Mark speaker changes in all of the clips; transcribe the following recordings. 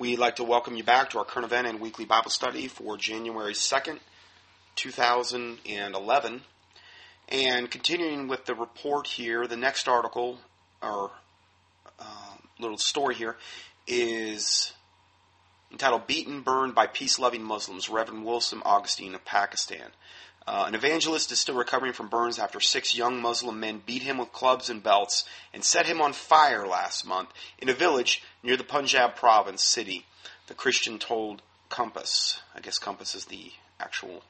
Speaker 1: We'd like to welcome you back to our current event and weekly Bible study for January 2nd, 2011. And continuing with the report here, the next article, or uh, little story here, is entitled Beaten, Burned by Peace Loving Muslims, Reverend Wilson Augustine of Pakistan. Uh, an evangelist is still recovering from burns after six young Muslim men beat him with clubs and belts and set him on fire last month in a village near the Punjab province city. The Christian told Compass. I guess Compass is the actual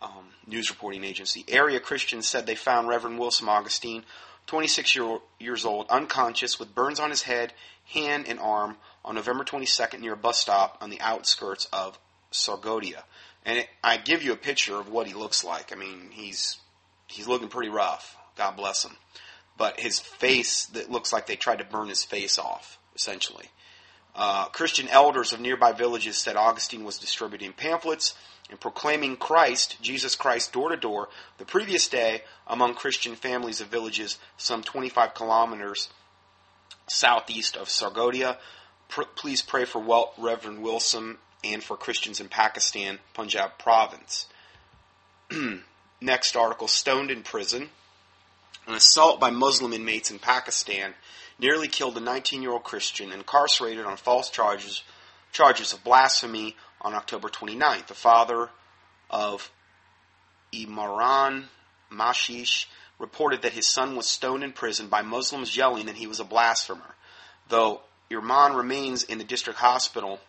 Speaker 1: um, news reporting agency. Area Christians said they found Reverend Wilson Augustine, 26 year, years old, unconscious with burns on his head, hand, and arm on November 22nd near a bus stop on the outskirts of Sargodha. And it, I give you a picture of what he looks like. I mean, he's he's looking pretty rough. God bless him. But his face, that looks like they tried to burn his face off, essentially. Uh, Christian elders of nearby villages said Augustine was distributing pamphlets and proclaiming Christ, Jesus Christ, door to door the previous day among Christian families of villages some 25 kilometers southeast of Sargodha. Pr- please pray for well, Reverend Wilson and for Christians in Pakistan, Punjab province. Next article Stoned in prison. An assault by Muslim inmates in Pakistan nearly killed a 19 year old Christian incarcerated on false charges, charges of blasphemy on October 29th. The father of Imran Mashish reported that his son was stoned in prison by Muslims yelling that he was a blasphemer. Though Irman remains in the district hospital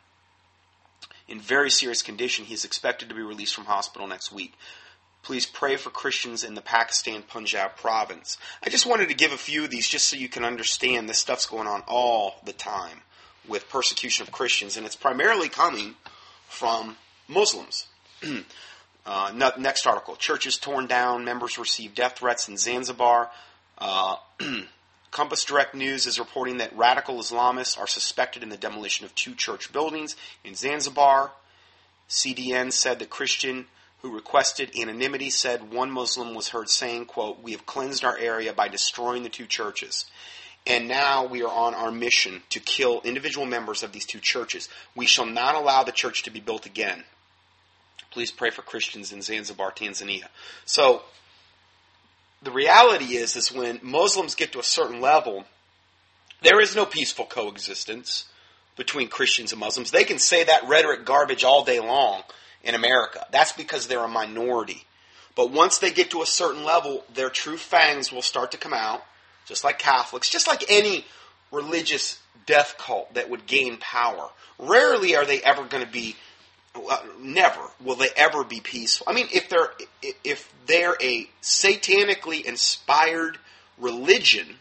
Speaker 1: in very serious condition. He is expected to be released from hospital next week. Please pray for Christians in the Pakistan Punjab province. I just wanted to give a few of these just so you can understand this stuff's going on all the time with persecution of Christians, and it's primarily coming from Muslims. uh, next article Churches torn down, members receive death threats in Zanzibar. Uh, Compass Direct News is reporting that radical Islamists are suspected in the demolition of two church buildings in Zanzibar. CDN said the Christian who requested anonymity said one Muslim was heard saying, quote, We have cleansed our area by destroying the two churches. And now we are on our mission to kill individual members of these two churches. We shall not allow the church to be built again. Please pray for Christians in Zanzibar, Tanzania. So the reality is, is when Muslims get to a certain level, there is no peaceful coexistence between Christians and Muslims. They can say that rhetoric garbage all day long in America. That's because they're a minority. But once they get to a certain level, their true fangs will start to come out, just like Catholics, just like any religious death cult that would gain power. Rarely are they ever going to be Uh, never will they ever be peaceful. I mean, if they're if they're a satanically inspired religion,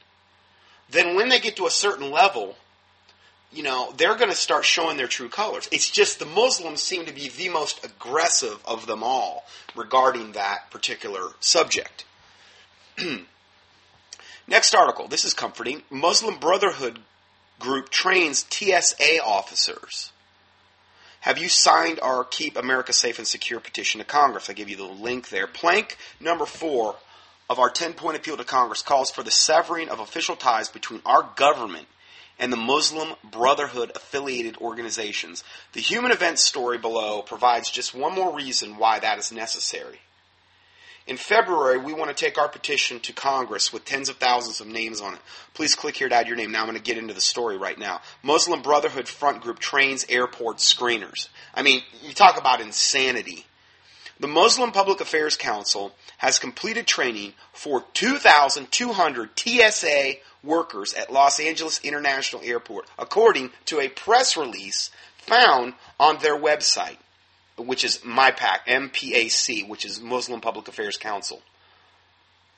Speaker 1: then when they get to a certain level, you know, they're going to start showing their true colors. It's just the Muslims seem to be the most aggressive of them all regarding that particular subject. Next article. This is comforting. Muslim Brotherhood group trains TSA officers. Have you signed our Keep America Safe and Secure petition to Congress? I give you the link there. Plank number four of our 10 point appeal to Congress calls for the severing of official ties between our government and the Muslim Brotherhood affiliated organizations. The human events story below provides just one more reason why that is necessary. In February, we want to take our petition to Congress with tens of thousands of names on it. Please click here to add your name. Now I'm going to get into the story right now. Muslim Brotherhood Front Group trains airport screeners. I mean, you talk about insanity. The Muslim Public Affairs Council has completed training for 2,200 TSA workers at Los Angeles International Airport, according to a press release found on their website which is MIPAC, MPAC, which is Muslim Public Affairs Council.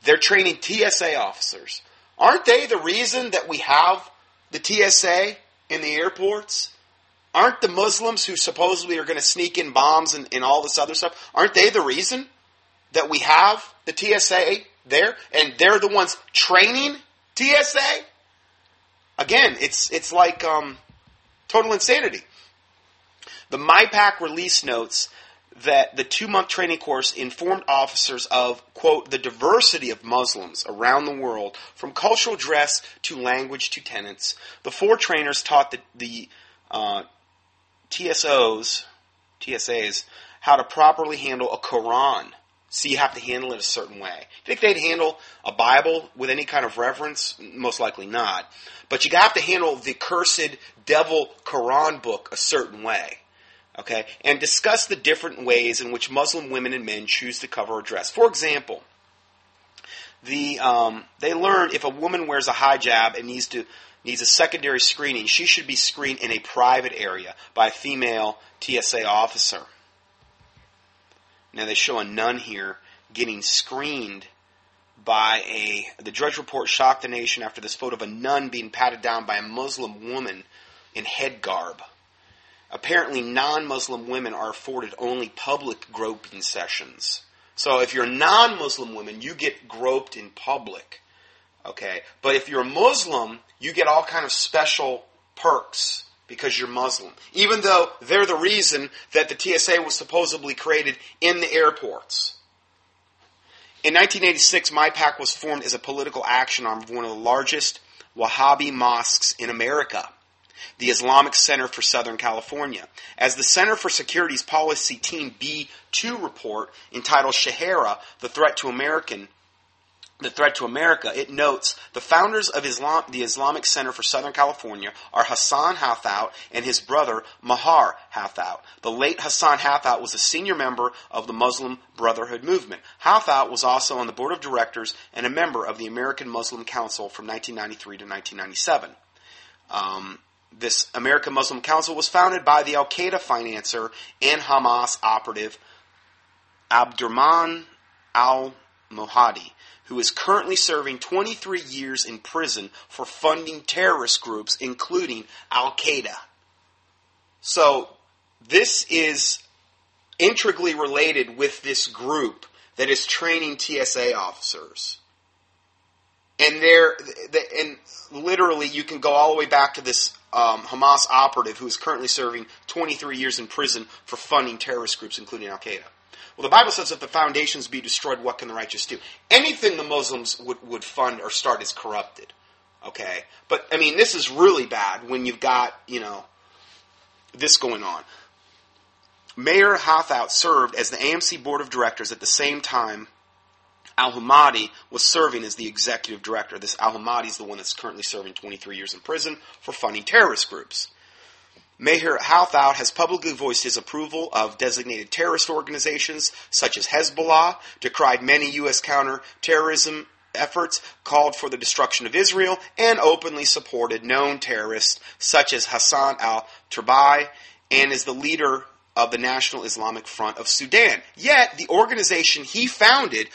Speaker 1: They're training TSA officers. Aren't they the reason that we have the TSA in the airports? Aren't the Muslims who supposedly are going to sneak in bombs and, and all this other stuff, aren't they the reason that we have the TSA there? And they're the ones training TSA? Again, it's, it's like um, total insanity. The MIPAC release notes that the two month training course informed officers of, quote, the diversity of Muslims around the world, from cultural dress to language to tenets. The four trainers taught the, the uh, TSOs, TSAs, how to properly handle a Quran. So you have to handle it a certain way. Think they'd handle a Bible with any kind of reverence? Most likely not. But you have to handle the cursed devil Quran book a certain way. Okay? And discuss the different ways in which Muslim women and men choose to cover or dress. For example, the um, they learn if a woman wears a hijab and needs to needs a secondary screening, she should be screened in a private area by a female TSA officer. Now they show a nun here getting screened by a. The Drudge Report shocked the nation after this photo of a nun being patted down by a Muslim woman in head garb. Apparently, non Muslim women are afforded only public groping sessions. So if you're a non Muslim women, you get groped in public. Okay? But if you're a Muslim, you get all kind of special perks because you're Muslim. Even though they're the reason that the TSA was supposedly created in the airports. In 1986, MyPAC was formed as a political action arm of one of the largest Wahhabi mosques in America, the Islamic Center for Southern California. As the Center for Security's Policy Team B2 report entitled Sharia, the Threat to American the threat to America, it notes the founders of Islam, the Islamic Center for Southern California are Hassan Hathout and his brother Maher Hathout. The late Hassan Hathout was a senior member of the Muslim Brotherhood movement. Hathout was also on the board of directors and a member of the American Muslim Council from 1993 to 1997. Um, this American Muslim Council was founded by the Al Qaeda financer and Hamas operative Abdurrahman al Mohadi who is currently serving 23 years in prison for funding terrorist groups, including Al Qaeda. So, this is intricately related with this group that is training TSA officers. And there, and literally, you can go all the way back to this um, Hamas operative who is currently serving 23 years in prison for funding terrorist groups, including Al Qaeda. Well, the Bible says if the foundations be destroyed, what can the righteous do? Anything the Muslims would, would fund or start is corrupted. Okay? But, I mean, this is really bad when you've got, you know, this going on. Mayor Hathout served as the AMC board of directors at the same time Al Hamadi was serving as the executive director. This Al Hamadi is the one that's currently serving 23 years in prison for funding terrorist groups. Mayor Hathout has publicly voiced his approval of designated terrorist organizations such as Hezbollah, decried many U.S. counterterrorism efforts, called for the destruction of Israel, and openly supported known terrorists such as Hassan al Turabi, and is the leader of the National Islamic Front of Sudan. Yet, the organization he founded,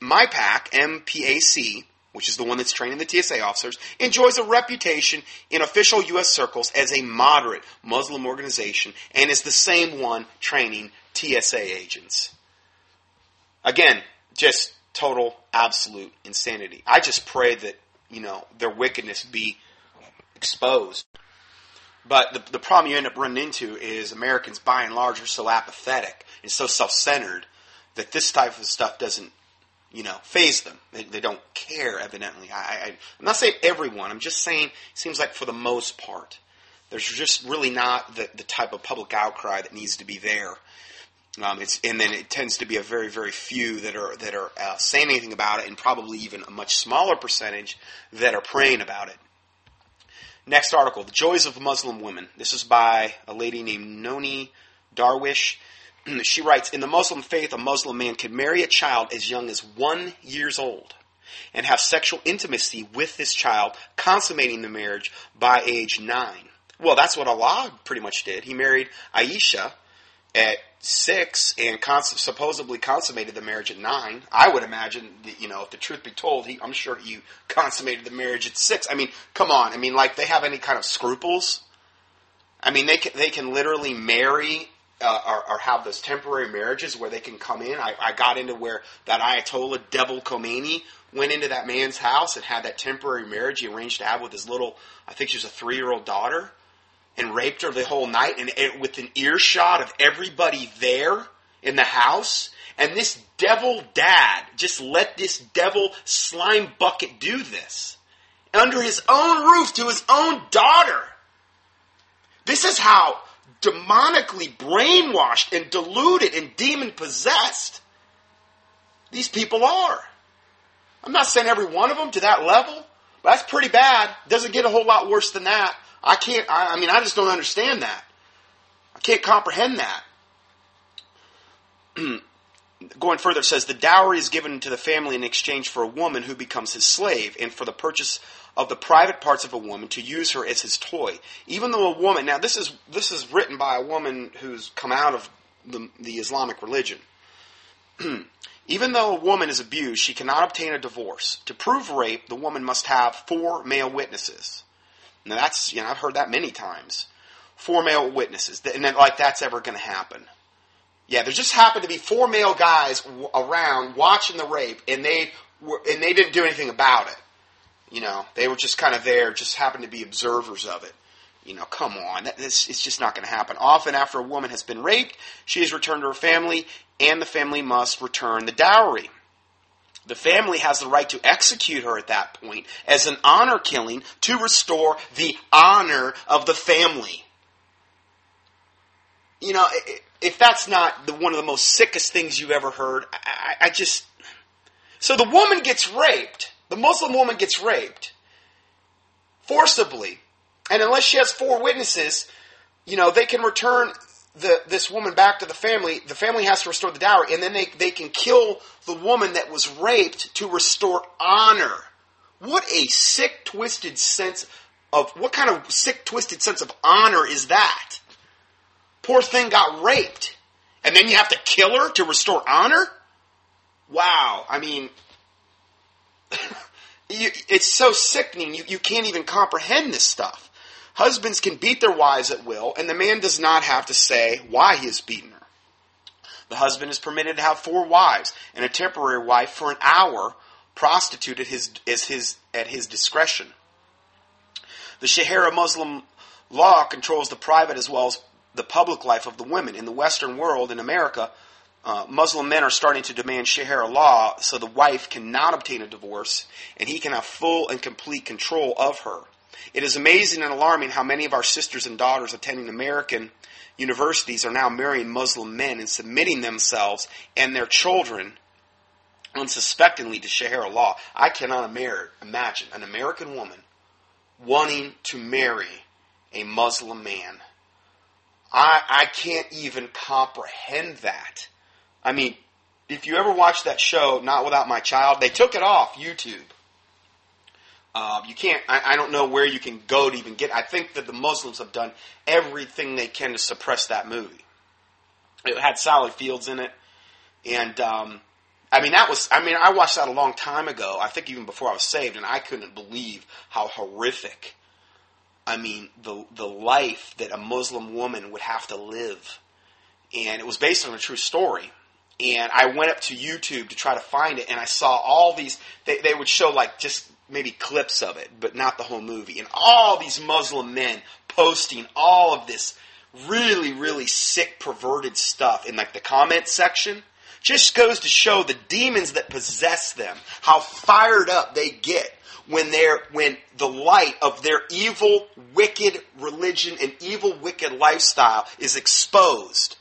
Speaker 1: MyPAC, M-P-A-C, which is the one that's training the TSA officers, enjoys a reputation in official U.S. circles as a moderate Muslim organization and is the same one training TSA agents. Again, just total, absolute insanity. I just pray that, you know, their wickedness be exposed. But the, the problem you end up running into is Americans, by and large, are so apathetic and so self centered that this type of stuff doesn't you know, faze them. They, they don't care, evidently. I, I'm not saying everyone. I'm just saying it seems like for the most part, there's just really not the, the type of public outcry that needs to be there. Um, it's, and then it tends to be a very, very few that are that are uh, saying anything about it, and probably even a much smaller percentage that are praying about it. Next article: The Joys of Muslim Women. This is by a lady named Nonie Darwish. She writes In the Muslim faith, a Muslim man can marry a child as young as one years old and have sexual intimacy with this child, consummating the marriage by age nine. Well, that's what Allah pretty much did. He married Aisha at six and cons- supposedly consummated the marriage at nine. I would imagine, that, you know, if the truth be told, he, I'm sure he consummated the marriage at six. I mean, come on. I mean, like they have any kind of scruples? I mean, they can, they can literally marry uh, or, or, have those temporary marriages where they can come in. I, I got into where that Ayatollah Devil Khomeini went into that man's house and had that temporary marriage he arranged to have with his little, I think she was a three year old daughter, and raped her the whole night, and it, with an earshot of everybody there in the house. And this devil dad just let this devil slime bucket do this under his own roof to his own daughter. This is how demonically brainwashed and deluded and demon possessed these people are. I'm not saying every one of them to that level, but that's pretty bad. Doesn't get a whole lot worse than that. I can't, I, I mean, I just don't understand that. I can't comprehend that. Going further, it says the dowry is given to the family in exchange for a woman who becomes his slave and for the purchase of the private parts of a woman to use her as his toy. Even though a woman, now this is this is written by a woman who's come out of the, the Islamic religion. Even though a woman is abused, she cannot obtain a divorce. To prove rape, the woman must have four male witnesses. Now that's you know I've heard that many times. Four male witnesses, and then like that's ever going to happen. Yeah, there just happened to be four male guys w- around watching the rape, and they were, and they didn't do anything about it. You know, they were just kind of there, just happened to be observers of it. You know, come on, that, this, it's just not going to happen. Often, after a woman has been raped, she is returned to her family, and the family must return the dowry. The family has the right to execute her at that point as an honor killing to restore the honor of the family. You know, if that's not the, one of the most sickest things you've ever heard, I, I just. So the woman gets raped the Muslim woman gets raped forcibly, and unless she has four witnesses, you know, they can return the, this woman back to the family. The family has to restore the dowry, and then they, they can kill the woman that was raped to restore honor. What a sick, twisted sense of what kind of sick, twisted sense of honor is that? Poor thing got raped, and then you have to kill her to restore honor? Wow. I mean, you, it's so sickening. You, you can't even comprehend this stuff. Husbands can beat their wives at will, and the man does not have to say why he has beaten her. The husband is permitted to have four wives and a temporary wife for an hour, prostituted his, as his, at his discretion. The Sharia Muslim law controls the private as well as the public life of the women. In the Western world, in America, uh, Muslim men are starting to demand Sharia law so the wife cannot obtain a divorce and he can have full and complete control of her. It is amazing and alarming how many of our sisters and daughters attending American universities are now marrying Muslim men and submitting themselves and their children unsuspectingly to Sharia law. I cannot imagine an American woman wanting to marry a Muslim man. I, I can't even comprehend that. I mean, if you ever watched that show, Not Without My Child, they took it off YouTube. Uh, you can't. I, I, don't know where you can go to even get. I think that the Muslims have done everything they can to suppress that movie. It had Sally Fields in it, and um, I mean that was. I mean I watched that a long time ago. I think even before I was saved, and I couldn't believe how horrific. I mean the the life that a Muslim woman would have to live, and it was based on a true story and I went up to YouTube to try to find it, and I saw all these. They, they would show like just maybe clips of it, but not the whole movie, and all these Muslim men posting all of this really, really sick, perverted stuff in like the comment section. Just goes to show the demons that possess them, how fired up they get when they're when the light of their evil, wicked religion and evil, wicked lifestyle is exposed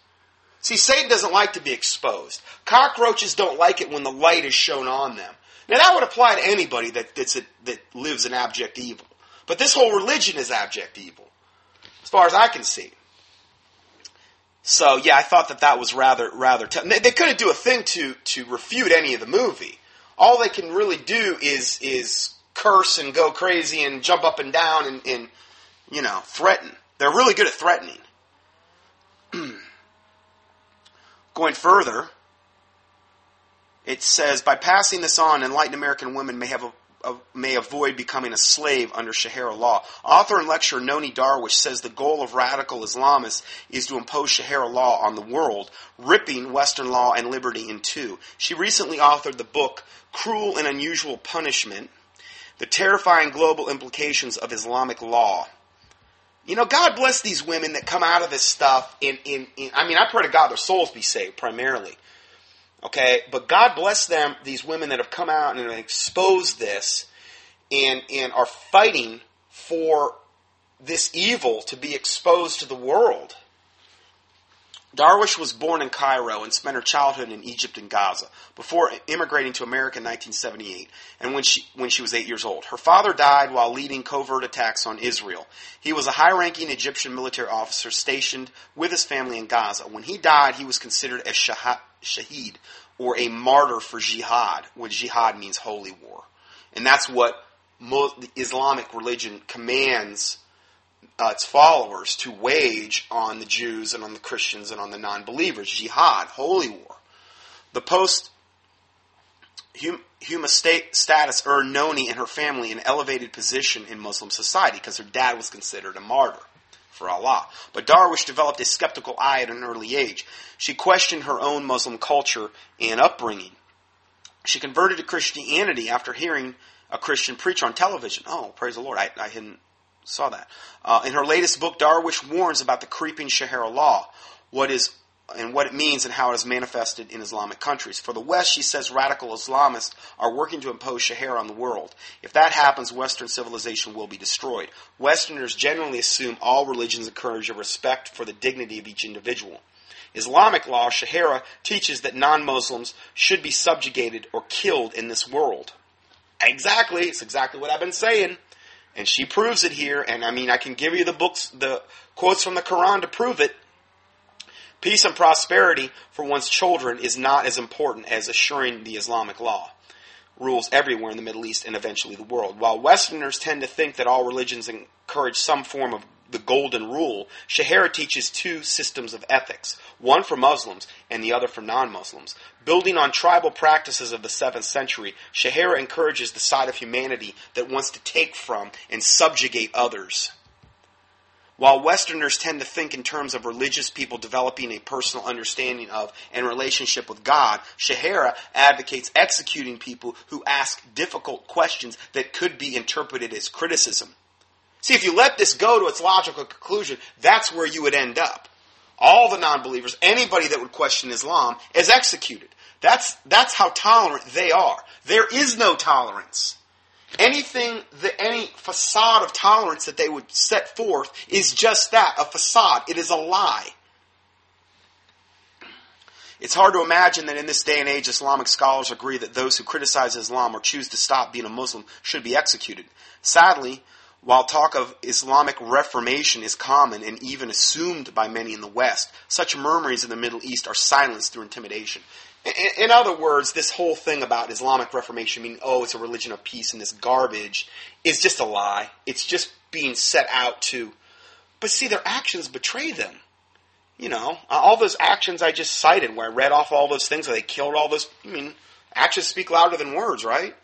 Speaker 1: See, Satan doesn't like to be exposed. Cockroaches don't like it when the light is shown on them. Now that would apply to anybody that a, that lives in abject evil. But this whole religion is abject evil, as far as I can see. So yeah, I thought that that was rather rather. T- they, they couldn't do a thing to to refute any of the movie. All they can really do is is curse and go crazy and jump up and down and, and you know threaten. They're really good at threatening. Going further, it says, by passing this on, enlightened American women may have a, may avoid becoming a slave under Sharia law. Author and lecturer Nonie Darwish says the goal of radical Islamists is to impose Sharia law on the world, ripping Western law and liberty in two. She recently authored the book Cruel and Unusual Punishment, The Terrifying Global Implications of Islamic Law. You know, God bless these women that come out of this stuff in, in, in, I mean, I pray to God their souls be saved primarily. Okay? But God bless them, these women that have come out and exposed this and, and are fighting for this evil to be exposed to the world. Darwish was born in Cairo and spent her childhood in Egypt and Gaza before immigrating to America in 1978 and when she, when she was eight years old. Her father died while leading covert attacks on Israel. He was a high ranking Egyptian military officer stationed with his family in Gaza. When he died, he was considered a shaheed, or a martyr for jihad, when jihad means holy war. And that's what the Islamic religion commands uh, its followers to wage on the Jews and on the Christians and on the non believers. Jihad, holy war. The post Huma status earned Nonie and her family an elevated position in Muslim society because her dad was considered a martyr for Allah. But Darwish developed a skeptical eye at an early age. She questioned her own Muslim culture and upbringing. She converted to Christianity after hearing a Christian preacher on television. Oh, praise the Lord. I, I hadn't saw that. Uh, in her latest book, Darwish warns about the creeping Sharia law, what is and what it means and how it is manifested in Islamic countries. For the West, she says radical Islamists are working to impose Sharia on the world. If that happens, Western civilization will be destroyed. Westerners generally assume all religions encourage a respect for the dignity of each individual. Islamic law, Sharia, teaches that non Muslims should be subjugated or killed in this world. Exactly, it's exactly what I've been saying. And she proves it here, and I mean, I can give you the books, the quotes from the Quran to prove it. Peace and prosperity for one's children is not as important as assuring the Islamic law. Rules everywhere in the Middle East and eventually the world. While Westerners tend to think that all religions encourage some form of the golden rule, Sharia teaches two systems of ethics, one for Muslims and the other for non-Muslims. Building on tribal practices of the 7th century, Sharia encourages the side of humanity that wants to take from and subjugate others. While Westerners tend to think in terms of religious people developing a personal understanding of and relationship with God, Sharia advocates executing people who ask difficult questions that could be interpreted as criticism. See, if you let this go to its logical conclusion, that's where you would end up. All the non-believers, anybody that would question Islam, is executed. That's, that's how tolerant they are. There is no tolerance. Anything that any facade of tolerance that they would set forth is just that, a facade. It is a lie. It's hard to imagine that in this day and age, Islamic scholars agree that those who criticize Islam or choose to stop being a Muslim should be executed. Sadly, while talk of Islamic reformation is common and even assumed by many in the West, such murmurings in the Middle East are silenced through intimidation. In other words, this whole thing about Islamic reformation, meaning, oh, it's a religion of peace and this garbage, is just a lie. It's just being set out to. But see, their actions betray them. You know, all those actions I just cited, where I read off all those things, where they killed all those. I mean, actions speak louder than words, right?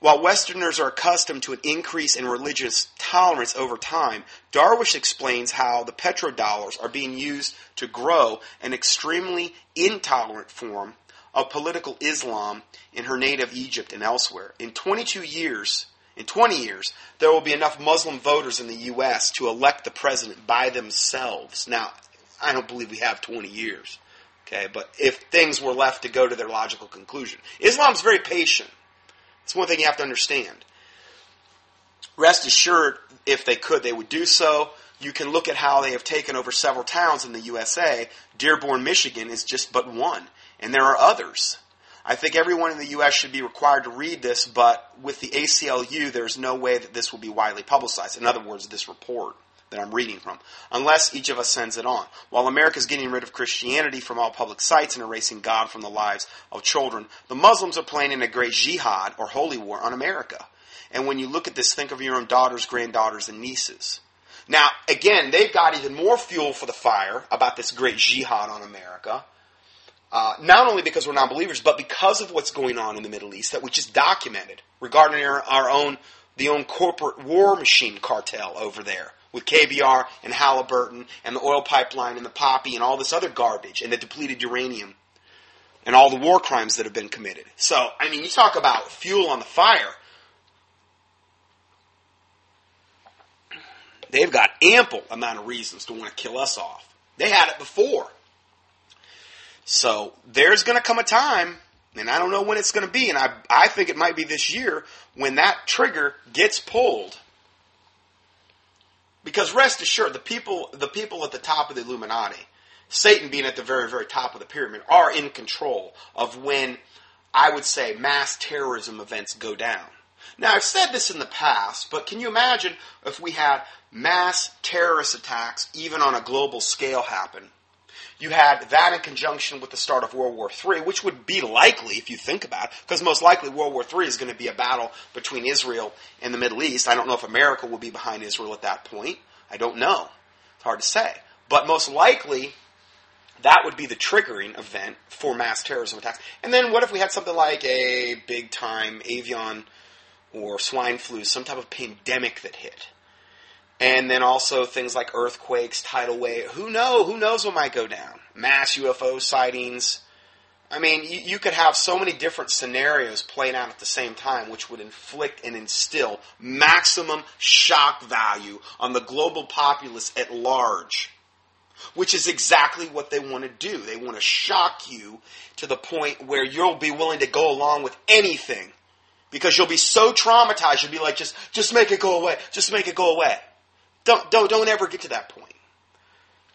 Speaker 1: While Westerners are accustomed to an increase in religious tolerance over time, Darwish explains how the petrodollars are being used to grow an extremely intolerant form of political Islam in her native Egypt and elsewhere. In 22 years, in 20 years, there will be enough Muslim voters in the U.S. to elect the president by themselves. Now, I don't believe we have 20 years. Okay, but if things were left to go to their logical conclusion, Islam's very patient. It's one thing you have to understand. Rest assured, if they could, they would do so. You can look at how they have taken over several towns in the USA. Dearborn, Michigan is just but one, and there are others. I think everyone in the U.S. should be required to read this, but with the ACLU, there's no way that this will be widely publicized. In other words, this report that I'm reading from, unless each of us sends it on. While America is getting rid of Christianity from all public sites and erasing God from the lives of children, the Muslims are planning a great jihad or holy war on America. And when you look at this, think of your own daughters, granddaughters, and nieces. Now, again, they've got even more fuel for the fire about this great jihad on America. Uh, not only because we're non-believers, but because of what's going on in the Middle East that we just documented regarding our, our own the own corporate war machine cartel over there with KBR and Halliburton and the oil pipeline and the poppy and all this other garbage and the depleted uranium and all the war crimes that have been committed. So, I mean, you talk about fuel on the fire. They've got ample amount of reasons to want to kill us off. They had it before. So, there's going to come a time, and I don't know when it's going to be, and I, I think it might be this year, when that trigger gets pulled because rest assured, the people, the people at the top of the Illuminati, Satan being at the very, very top of the pyramid, are in control of when I would say mass terrorism events go down. Now, I've said this in the past, but can you imagine if we had mass terrorist attacks, even on a global scale, happen? You had that in conjunction with the start of World War III, which would be likely if you think about it, because most likely World War III is going to be a battle between Israel and the Middle East. I don't know if America will be behind Israel at that point. I don't know. It's hard to say. But most likely, that would be the triggering event for mass terrorism attacks. And then what if we had something like a big time avian or swine flu, some type of pandemic that hit? And then also things like earthquakes, tidal wave. Who know? Who knows what might go down? Mass UFO sightings. I mean, you, you, could have so many different scenarios playing out at the same time, which would inflict and instill maximum shock value on the global populace at large which is exactly what they want to do. They want to shock you to the point where you'll be willing to go along with anything because you'll be so traumatized. You'll be like, just, just make it go away. Just make it go away. Don't, don't, don't ever get to that point.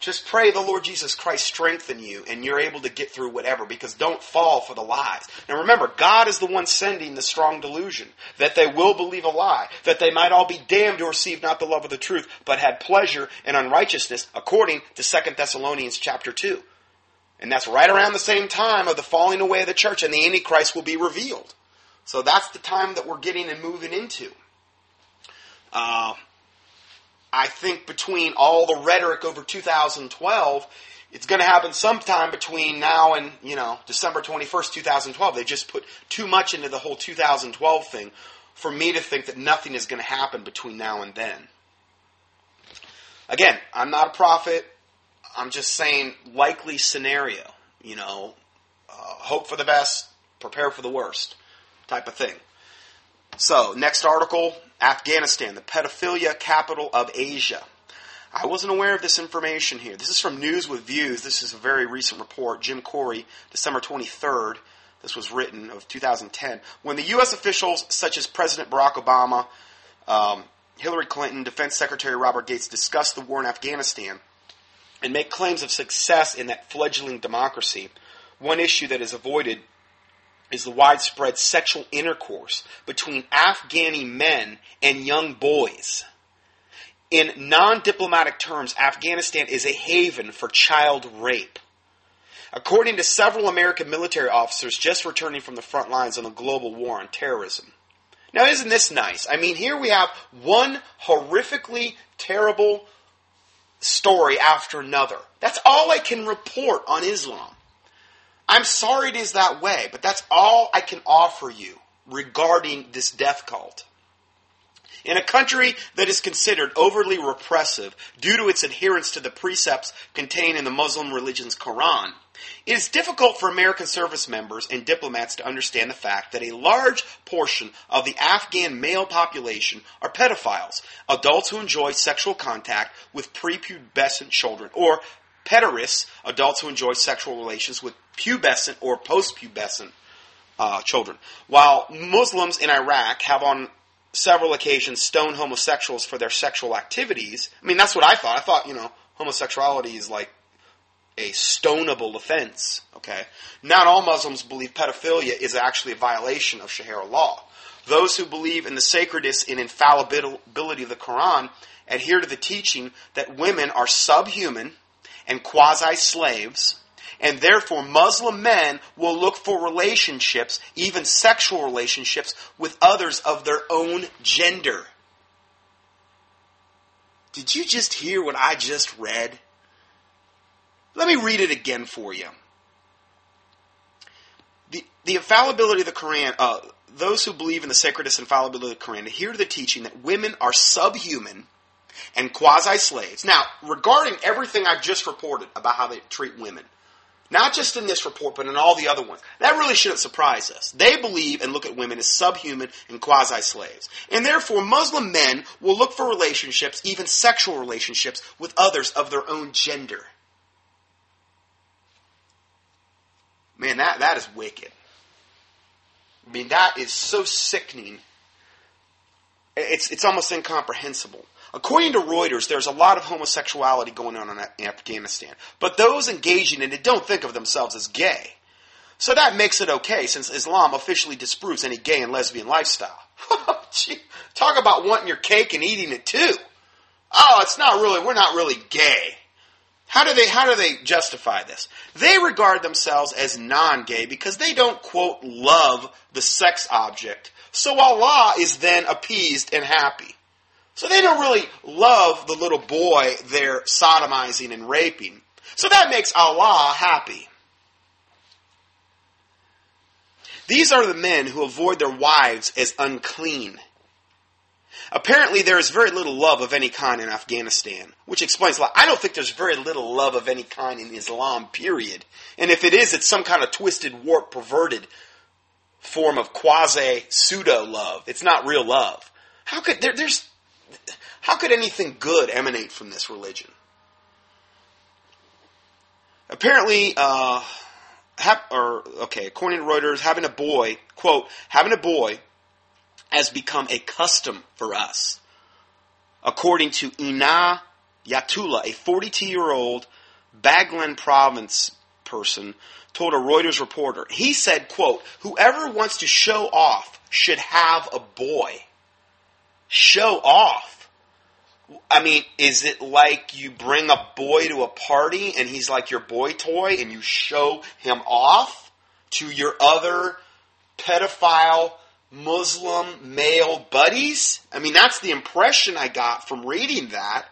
Speaker 1: Just pray the Lord Jesus Christ strengthen you and you're able to get through whatever because don't fall for the lies. Now remember, God is the one sending the strong delusion that they will believe a lie, that they might all be damned who receive not the love of the truth, but had pleasure in unrighteousness, according to 2 Thessalonians chapter 2. And that's right around the same time of the falling away of the church and the Antichrist will be revealed. So that's the time that we're getting and moving into. Uh, I think between all the rhetoric over 2012, it's going to happen sometime between now and, you know, December 21st, 2012. They just put too much into the whole 2012 thing for me to think that nothing is going to happen between now and then. Again, I'm not a prophet. I'm just saying likely scenario, you know, uh, hope for the best, prepare for the worst type of thing. So, next article Afghanistan, the pedophilia capital of Asia. I wasn't aware of this information here. This is from News with Views. This is a very recent report. Jim Kouri, December 23rd. This was written of 2010. When the U.S. officials such as President Barack Obama, um, Hillary Clinton, Defense Secretary Robert Gates discuss the war in Afghanistan and make claims of success in that fledgling democracy, one issue that is avoided is the widespread sexual intercourse between Afghani men and young boys. In non diplomatic terms, Afghanistan is a haven for child rape. According to several American military officers just returning from the front lines on the global war on terrorism. Now, isn't this nice? I mean, here we have one horrifically terrible story after another. That's all I can report on Islam. I'm sorry it is that way, but that's all I can offer you regarding this death cult. In a country that is considered overly repressive due to its adherence to the precepts contained in the Muslim religion's Quran, it is difficult for American service members and diplomats to understand the fact that a large portion of the Afghan male population are pedophiles, adults who enjoy sexual contact with prepubescent children, or pederasts, adults who enjoy sexual relations with pubescent or post-pubescent uh, children. While Muslims in Iraq have on several occasions stoned homosexuals for their sexual activities, I mean, that's what I thought. I thought, you know, homosexuality is like a stonable offense, okay? Not all Muslims believe pedophilia is actually a violation of Sharia law. Those who believe in the sacredness and infallibility of the Quran adhere to the teaching that women are subhuman and quasi slaves and therefore Muslim men will look for relationships, even sexual relationships, with others of their own gender. Did you just hear what I just read? Let me read it again for you. The, the infallibility of the Quran, uh, those who believe in the sacredness and infallibility of the Quran adhere to the teaching that women are subhuman and quasi slaves. Now, regarding everything I've just reported about how they treat women, not just in this report, but in all the other ones. That really shouldn't surprise us. They believe and look at women as subhuman and quasi slaves. And therefore, Muslim men will look for relationships, even sexual relationships, with others of their own gender. Man, that, that is wicked. I mean, that is so sickening. It's, it's almost incomprehensible. According to Reuters, there's a lot of homosexuality going on in Afghanistan, but those engaging in it don't think of themselves as gay. So that makes it okay since Islam officially disproves any gay and lesbian lifestyle. Talk about wanting your cake and eating it too. Oh, it's not really, we're not really gay. How do they, how do they justify this? They regard themselves as non-gay because they don't, quote, love the sex object. So Allah is then appeased and happy. So they don't really love the little boy they're sodomizing and raping. So that makes Allah happy. These are the men who avoid their wives as unclean. Apparently, there is very little love of any kind in Afghanistan, which explains a lot. I don't think there's very little love of any kind in Islam, period. And if it is, it's some kind of twisted, warped, perverted form of quasi pseudo love. It's not real love. How could there, there's how could anything good emanate from this religion? Apparently, uh, ha- or okay, according to Reuters, having a boy, quote, having a boy has become a custom for us. According to Ina Yatula, a 42 year old Baghlan province person, told a Reuters reporter, he said, quote, whoever wants to show off should have a boy. Show off. I mean, is it like you bring a boy to a party and he's like your boy toy and you show him off to your other pedophile Muslim male buddies? I mean, that's the impression I got from reading that.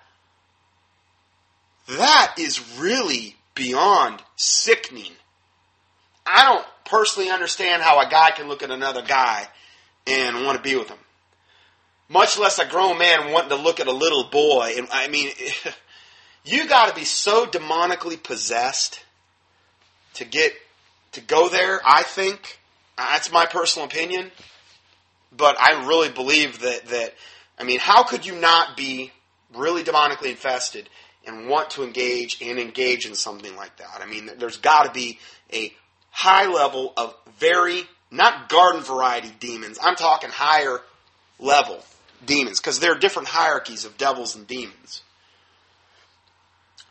Speaker 1: That is really beyond sickening. I don't personally understand how a guy can look at another guy and want to be with him much less a grown man wanting to look at a little boy. And I mean, you got to be so demonically possessed to get to go there. I think uh, that's my personal opinion, but I really believe that that I mean, how could you not be really demonically infested and want to engage and engage in something like that? I mean, there's got to be a high level of very not garden variety demons. I'm talking higher level demons, because there are different hierarchies of devils and demons.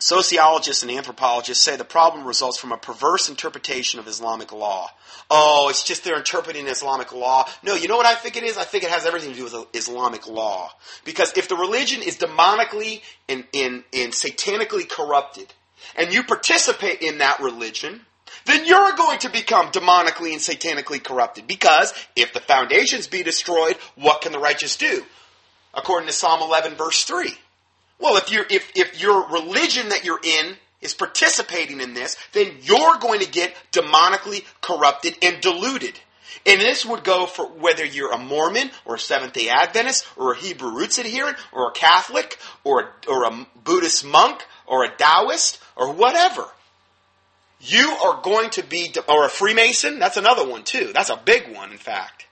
Speaker 1: Sociologists and anthropologists say the problem results from a perverse interpretation of Islamic law. Oh, it's just they're interpreting Islamic law. No, you know what I think it is? I think it has everything to do with Islamic law. Because if the religion is demonically and, and, and satanically corrupted, and you participate in that religion, then you're going to become demonically and satanically corrupted. Because if the foundations be destroyed, what can the righteous do? According to Psalm 11 verse 3. Well, if you if if your religion that you're in is participating in this, then you're going to get demonically corrupted and deluded. And this would go for whether you're a Mormon or a Seventh day Adventist or a Hebrew roots adherent or a Catholic or, or a Buddhist monk or a Taoist or whatever. You are going to be, or a Freemason, that's another one too. That's a big one, in fact.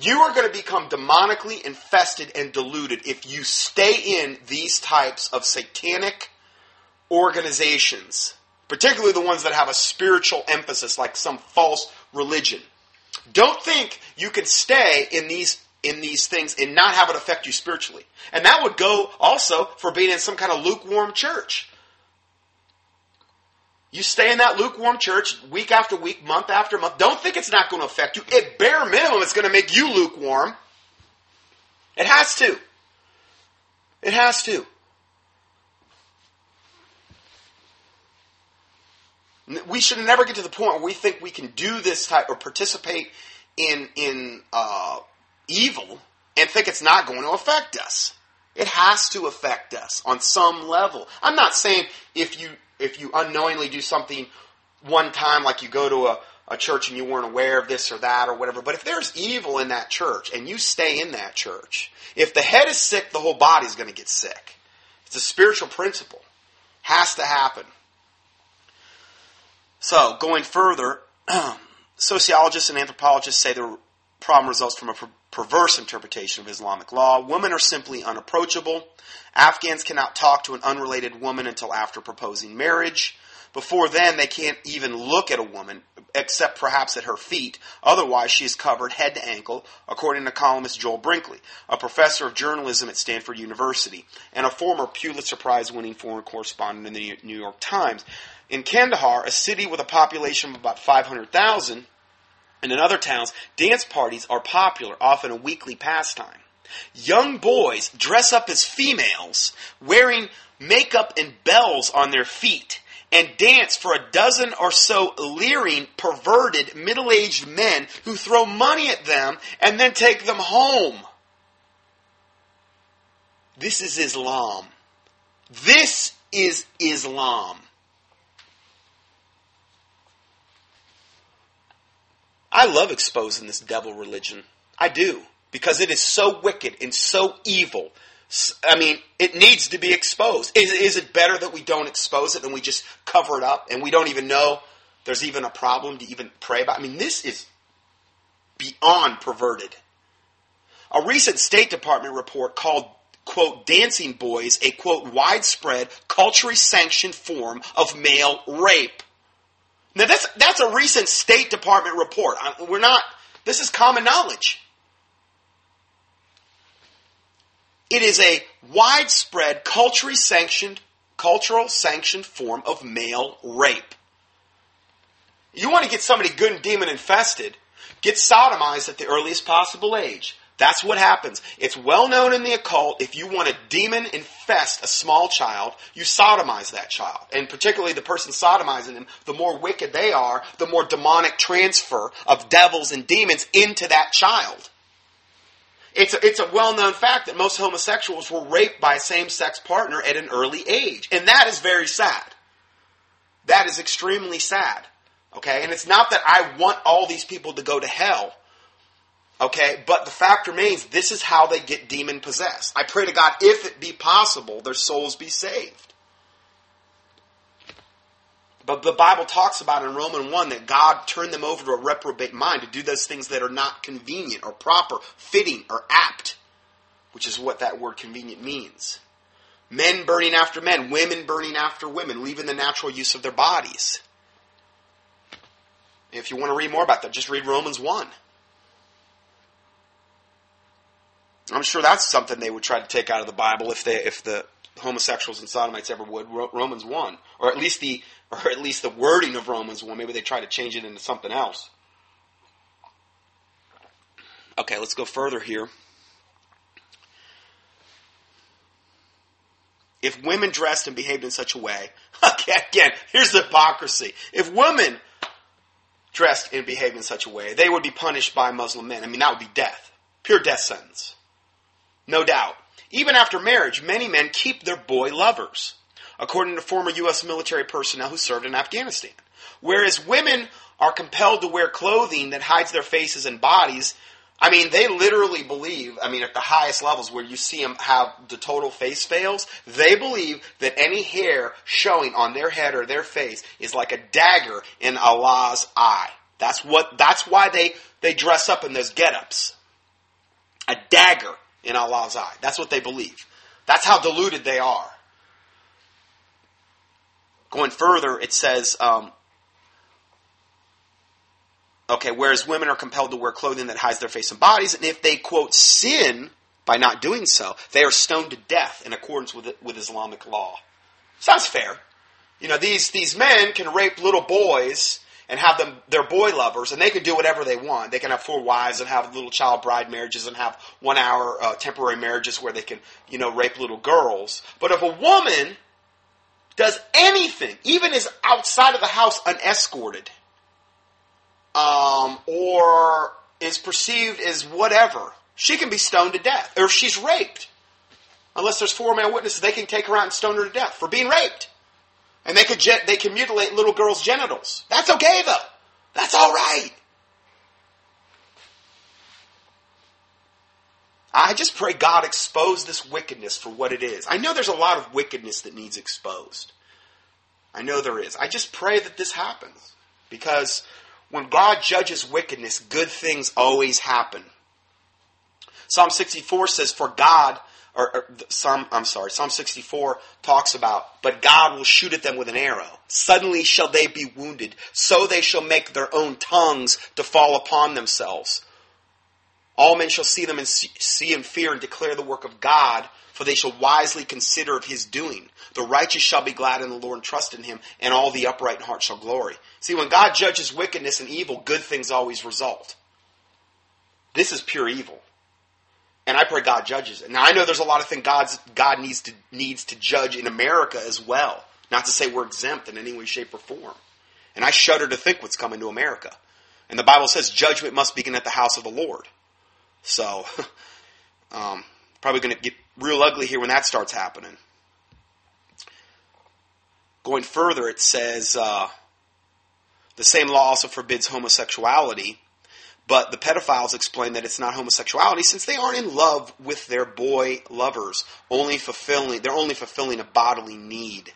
Speaker 1: You are going to become demonically infested and deluded if you stay in these types of satanic organizations, particularly the ones that have a spiritual emphasis, like some false religion. Don't think you can stay in these in these things and not have it affect you spiritually. And that would go also for being in some kind of lukewarm church. You stay in that lukewarm church week after week, month after month. Don't think it's not going to affect you. At bare minimum, it's going to make you lukewarm. It has to. It has to. We should never get to the point where we think we can do this type or participate in in uh, evil and think it's not going to affect us. It has to affect us on some level. I'm not saying if you if you unknowingly do something one time, like you go to a, a church and you weren't aware of this or that or whatever, but if there's evil in that church and you stay in that church, if the head is sick, the whole body's going to get sick. It's a spiritual principle. Has to happen. So, going further, sociologists and anthropologists say the problem results from a per- perverse interpretation of Islamic law. Women are simply unapproachable. Afghans cannot talk to an unrelated woman until after proposing marriage. Before then, they can't even look at a woman, except perhaps at her feet. Otherwise, she is covered head to ankle, according to columnist Joel Brinkley, a professor of journalism at Stanford University, and a former Pulitzer Prize winning foreign correspondent in the New York Times. In Kandahar, a city with a population of about 500,000, and in other towns, dance parties are popular, often a weekly pastime. Young boys dress up as females, wearing makeup and bells on their feet and dance for a dozen or so leering, perverted, middle aged men who throw money at them and then take them home. This is Islam. This is Islam. I love exposing this devil religion. I do. Because it is so wicked and so evil I mean, it needs to be exposed. Is, is it better that we don't expose it and we just cover it up and we don't even know there's even a problem to even pray about? I mean, this is beyond perverted. A recent State Department report called, quote, dancing boys a, quote, widespread, culturally sanctioned form of male rape. Now, that's, that's a recent State Department report. We're not, this is common knowledge. It is a widespread, culturally sanctioned, cultural sanctioned form of male rape. You want to get somebody good and demon infested, get sodomized at the earliest possible age. That's what happens. It's well known in the occult if you want to demon infest a small child, you sodomize that child. And particularly the person sodomizing them, the more wicked they are, the more demonic transfer of devils and demons into that child. It's a, it's a well known fact that most homosexuals were raped by a same sex partner at an early age. And that is very sad. That is extremely sad. Okay? And it's not that I want all these people to go to hell. Okay? But the fact remains, this is how they get demon possessed. I pray to God, if it be possible, their souls be saved. But the Bible talks about in Romans 1 that God turned them over to a reprobate mind to do those things that are not convenient or proper, fitting or apt, which is what that word convenient means. Men burning after men, women burning after women, leaving the natural use of their bodies. If you want to read more about that, just read Romans 1. I'm sure that's something they would try to take out of the Bible if they if the homosexuals and sodomites ever would. Romans 1. Or at least the or at least the wording of Romans 1. Maybe they try to change it into something else. Okay, let's go further here. If women dressed and behaved in such a way, okay, again, here's the hypocrisy. If women dressed and behaved in such a way, they would be punished by Muslim men. I mean, that would be death. Pure death sentence. No doubt. Even after marriage, many men keep their boy lovers, according to former U.S. military personnel who served in Afghanistan. Whereas women are compelled to wear clothing that hides their faces and bodies, I mean, they literally believe, I mean, at the highest levels where you see them have the total face veils, they believe that any hair showing on their head or their face is like a dagger in Allah's eye. That's what, that's why they, they dress up in those get-ups. A dagger in Allah's eye. That's what they believe. That's how deluded they are. Going further, it says, um, okay, whereas women are compelled to wear clothing that hides their face and bodies, and if they, quote, sin by not doing so, they are stoned to death in accordance with, with Islamic law. Sounds fair. You know, these, these men can rape little boys and have them their boy lovers, and they can do whatever they want. They can have four wives and have little child bride marriages and have one hour uh, temporary marriages where they can, you know, rape little girls. But if a woman does anything, even is outside of the house unescorted, um, or is perceived as whatever, she can be stoned to death. Or if she's raped, unless there's four male witnesses, they can take her out and stone her to death for being raped. And they could ge- they can mutilate little girls' genitals. That's okay though. That's all right. I just pray God expose this wickedness for what it is. I know there's a lot of wickedness that needs exposed. I know there is. I just pray that this happens because when God judges wickedness, good things always happen. Psalm 64 says, For God, or, or I'm sorry, Psalm 64 talks about, but God will shoot at them with an arrow. Suddenly shall they be wounded. So they shall make their own tongues to fall upon themselves. All men shall see them and see, see and fear and declare the work of God, for they shall wisely consider of his doing. The righteous shall be glad in the Lord and trust in him, and all the upright in heart shall glory. See, when God judges wickedness and evil, good things always result. This is pure evil. And I pray God judges it. Now I know there's a lot of things God's, God needs to needs to judge in America as well. Not to say we're exempt in any way, shape, or form. And I shudder to think what's coming to America. And the Bible says judgment must begin at the house of the Lord. So, um, probably going to get real ugly here when that starts happening. Going further, it says uh, the same law also forbids homosexuality, but the pedophiles explain that it's not homosexuality since they aren't in love with their boy lovers, only fulfilling they're only fulfilling a bodily need.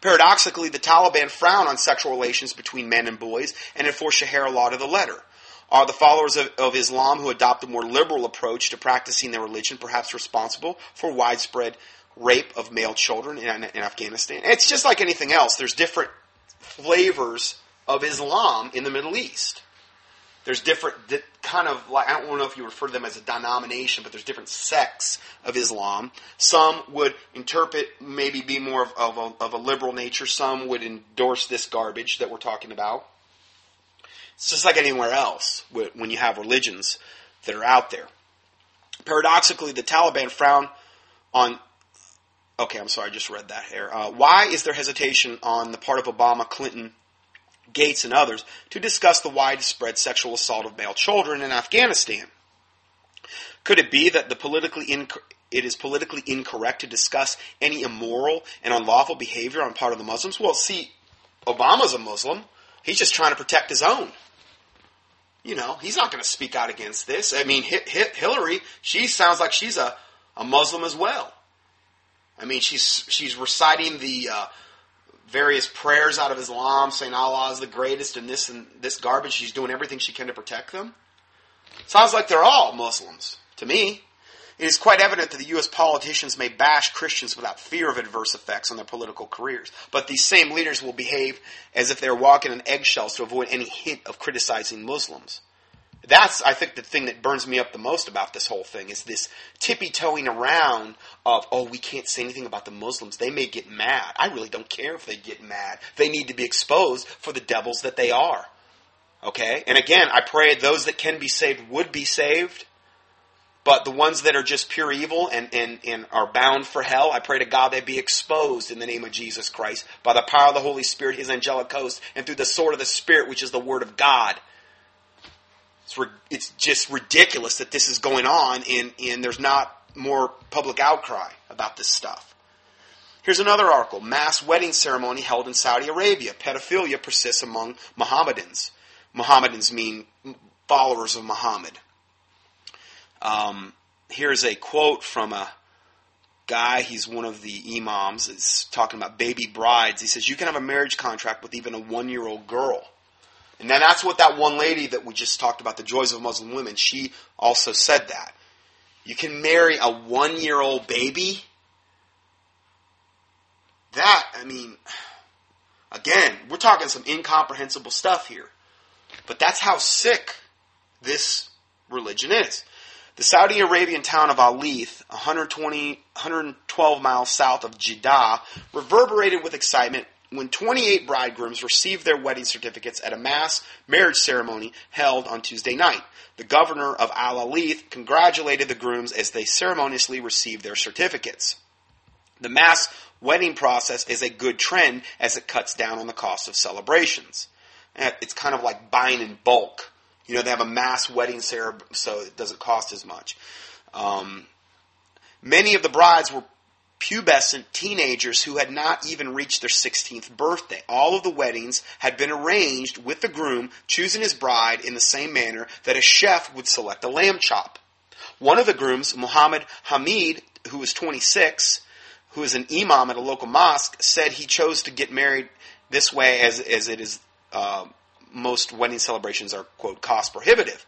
Speaker 1: Paradoxically, the Taliban frown on sexual relations between men and boys and enforce Sharia law to the letter. Are the followers of, of, Islam who adopt a more liberal approach to practicing their religion perhaps responsible for widespread rape of male children in, in Afghanistan? It's just like anything else. There's different flavors of Islam in the Middle East. There's different kind of like I don't know if you refer to them as a denomination, but there's different sects of Islam. Some would interpret maybe be more of, of, a, of a liberal nature. Some would endorse this garbage that we're talking about. It's just like anywhere else when you have religions that are out there. Paradoxically, the Taliban frown on. Okay, I'm sorry, I just read that here. Uh, why is there hesitation on the part of Obama, Clinton, Gates, and others to discuss the widespread sexual assault of male children in Afghanistan? Could it be that the politically inc- it is politically incorrect to discuss any immoral and unlawful behavior on part of the Muslims? Well, see, Obama's a Muslim. He's just trying to protect his own. You know, he's not going to speak out against this. I mean, Hillary, she sounds like she's a, a Muslim as well. I mean, she's she's reciting the uh, various prayers out of Islam, saying Allah is the greatest, and this and this garbage. She's doing everything she can to protect them. Sounds like they're all Muslims to me. It is quite evident that the U.S. politicians may bash Christians without fear of adverse effects on their political careers. But these same leaders will behave as if they're walking on eggshells to avoid any hint of criticizing Muslims. That's, I think, the thing that burns me up the most about this whole thing is this tippy toeing around of, oh, we can't say anything about the Muslims. They may get mad. I really don't care if they get mad. They need to be exposed for the devils that they are. Okay? And again, I pray those that can be saved would be saved. But the ones that are just pure evil and, and, and are bound for hell, I pray to God they be exposed in the name of Jesus Christ by the power of the Holy Spirit, His angelic host, and through the sword of the Spirit, which is the Word of God. It's, re- it's just ridiculous that this is going on and, and there's not more public outcry about this stuff. Here's another article. Mass wedding ceremony held in Saudi Arabia. Pedophilia persists among Mohammedans. Mohammedans mean followers of Muhammad. Um, here's a quote from a guy. He's one of the imams. It's talking about baby brides. He says, You can have a marriage contract with even a one year old girl. And then that's what that one lady that we just talked about, the joys of Muslim women, she also said that. You can marry a one year old baby? That, I mean, again, we're talking some incomprehensible stuff here. But that's how sick this religion is. The Saudi Arabian town of Alith, 120, 112 miles south of Jeddah, reverberated with excitement when 28 bridegrooms received their wedding certificates at a mass marriage ceremony held on Tuesday night. The governor of Al congratulated the grooms as they ceremoniously received their certificates. The mass wedding process is a good trend as it cuts down on the cost of celebrations. It's kind of like buying in bulk. You know, they have a mass wedding ceremony, so it doesn't cost as much. Um, many of the brides were pubescent teenagers who had not even reached their 16th birthday. All of the weddings had been arranged with the groom choosing his bride in the same manner that a chef would select a lamb chop. One of the grooms, Muhammad Hamid, who was 26, who is an imam at a local mosque, said he chose to get married this way as, as it is uh, most wedding celebrations are, quote, cost prohibitive.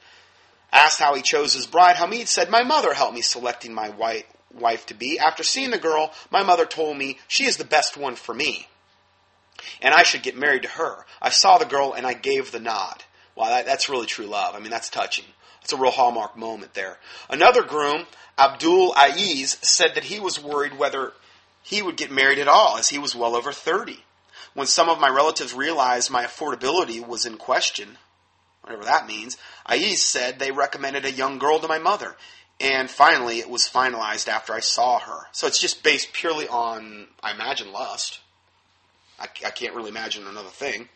Speaker 1: Asked how he chose his bride, Hamid said, My mother helped me selecting my wife, wife to be. After seeing the girl, my mother told me she is the best one for me. And I should get married to her. I saw the girl and I gave the nod. Wow, that, that's really true love. I mean, that's touching. It's a real hallmark moment there. Another groom, Abdul Aiz, said that he was worried whether he would get married at all, as he was well over 30. When some of my relatives realized my affordability was in question, whatever that means, Aiz said they recommended a young girl to my mother. And finally, it was finalized after I saw her. So it's just based purely on, I imagine, lust. I, I can't really imagine another thing.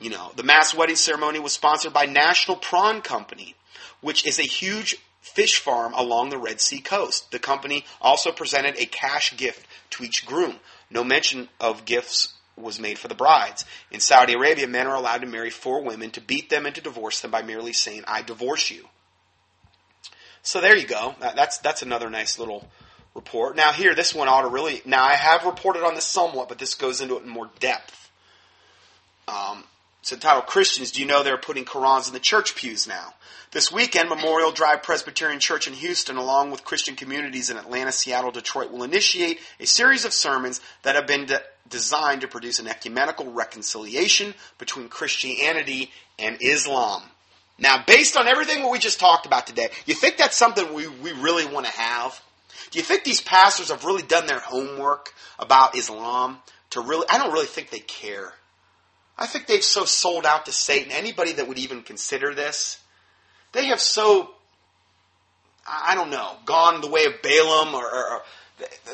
Speaker 1: You know, the mass wedding ceremony was sponsored by National Prawn Company, which is a huge fish farm along the Red Sea coast. The company also presented a cash gift to each groom. No mention of gifts was made for the brides. In Saudi Arabia, men are allowed to marry four women, to beat them, and to divorce them by merely saying, I divorce you. So there you go. That's, that's another nice little report. Now, here, this one ought to really. Now, I have reported on this somewhat, but this goes into it in more depth. Um, it's entitled Christians, Do You Know They're Putting Korans in the Church Pews Now? This weekend, Memorial Drive Presbyterian Church in Houston, along with Christian communities in Atlanta, Seattle, Detroit, will initiate a series of sermons that have been de- designed to produce an ecumenical reconciliation between Christianity and Islam. Now, based on everything what we just talked about today, you think that's something we, we really want to have? Do you think these pastors have really done their homework about Islam to really? I don't really think they care. I think they've so sold out to Satan. Anybody that would even consider this, they have so, I don't know, gone the way of Balaam, or, or, or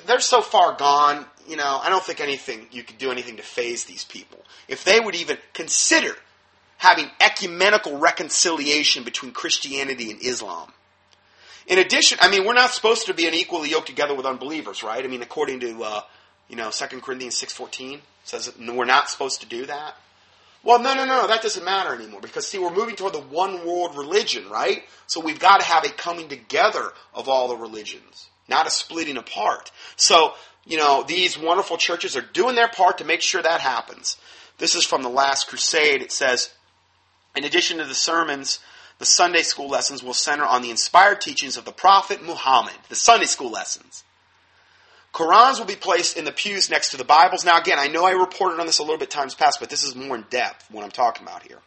Speaker 1: they're so far gone. You know, I don't think anything you could do anything to faze these people. If they would even consider having ecumenical reconciliation between Christianity and Islam. In addition, I mean, we're not supposed to be unequally yoked together with unbelievers, right? I mean, according to uh, you know 2 Corinthians six fourteen says we're not supposed to do that. Well, no, no, no, that doesn't matter anymore because see, we're moving toward the one world religion, right? So we've got to have a coming together of all the religions, not a splitting apart. So you know, these wonderful churches are doing their part to make sure that happens. This is from the Last Crusade. It says, in addition to the sermons, the Sunday school lessons will center on the inspired teachings of the Prophet Muhammad. The Sunday school lessons. Qurans will be placed in the pews next to the Bibles. Now, again, I know I reported on this a little bit times past, but this is more in depth what I'm talking about here.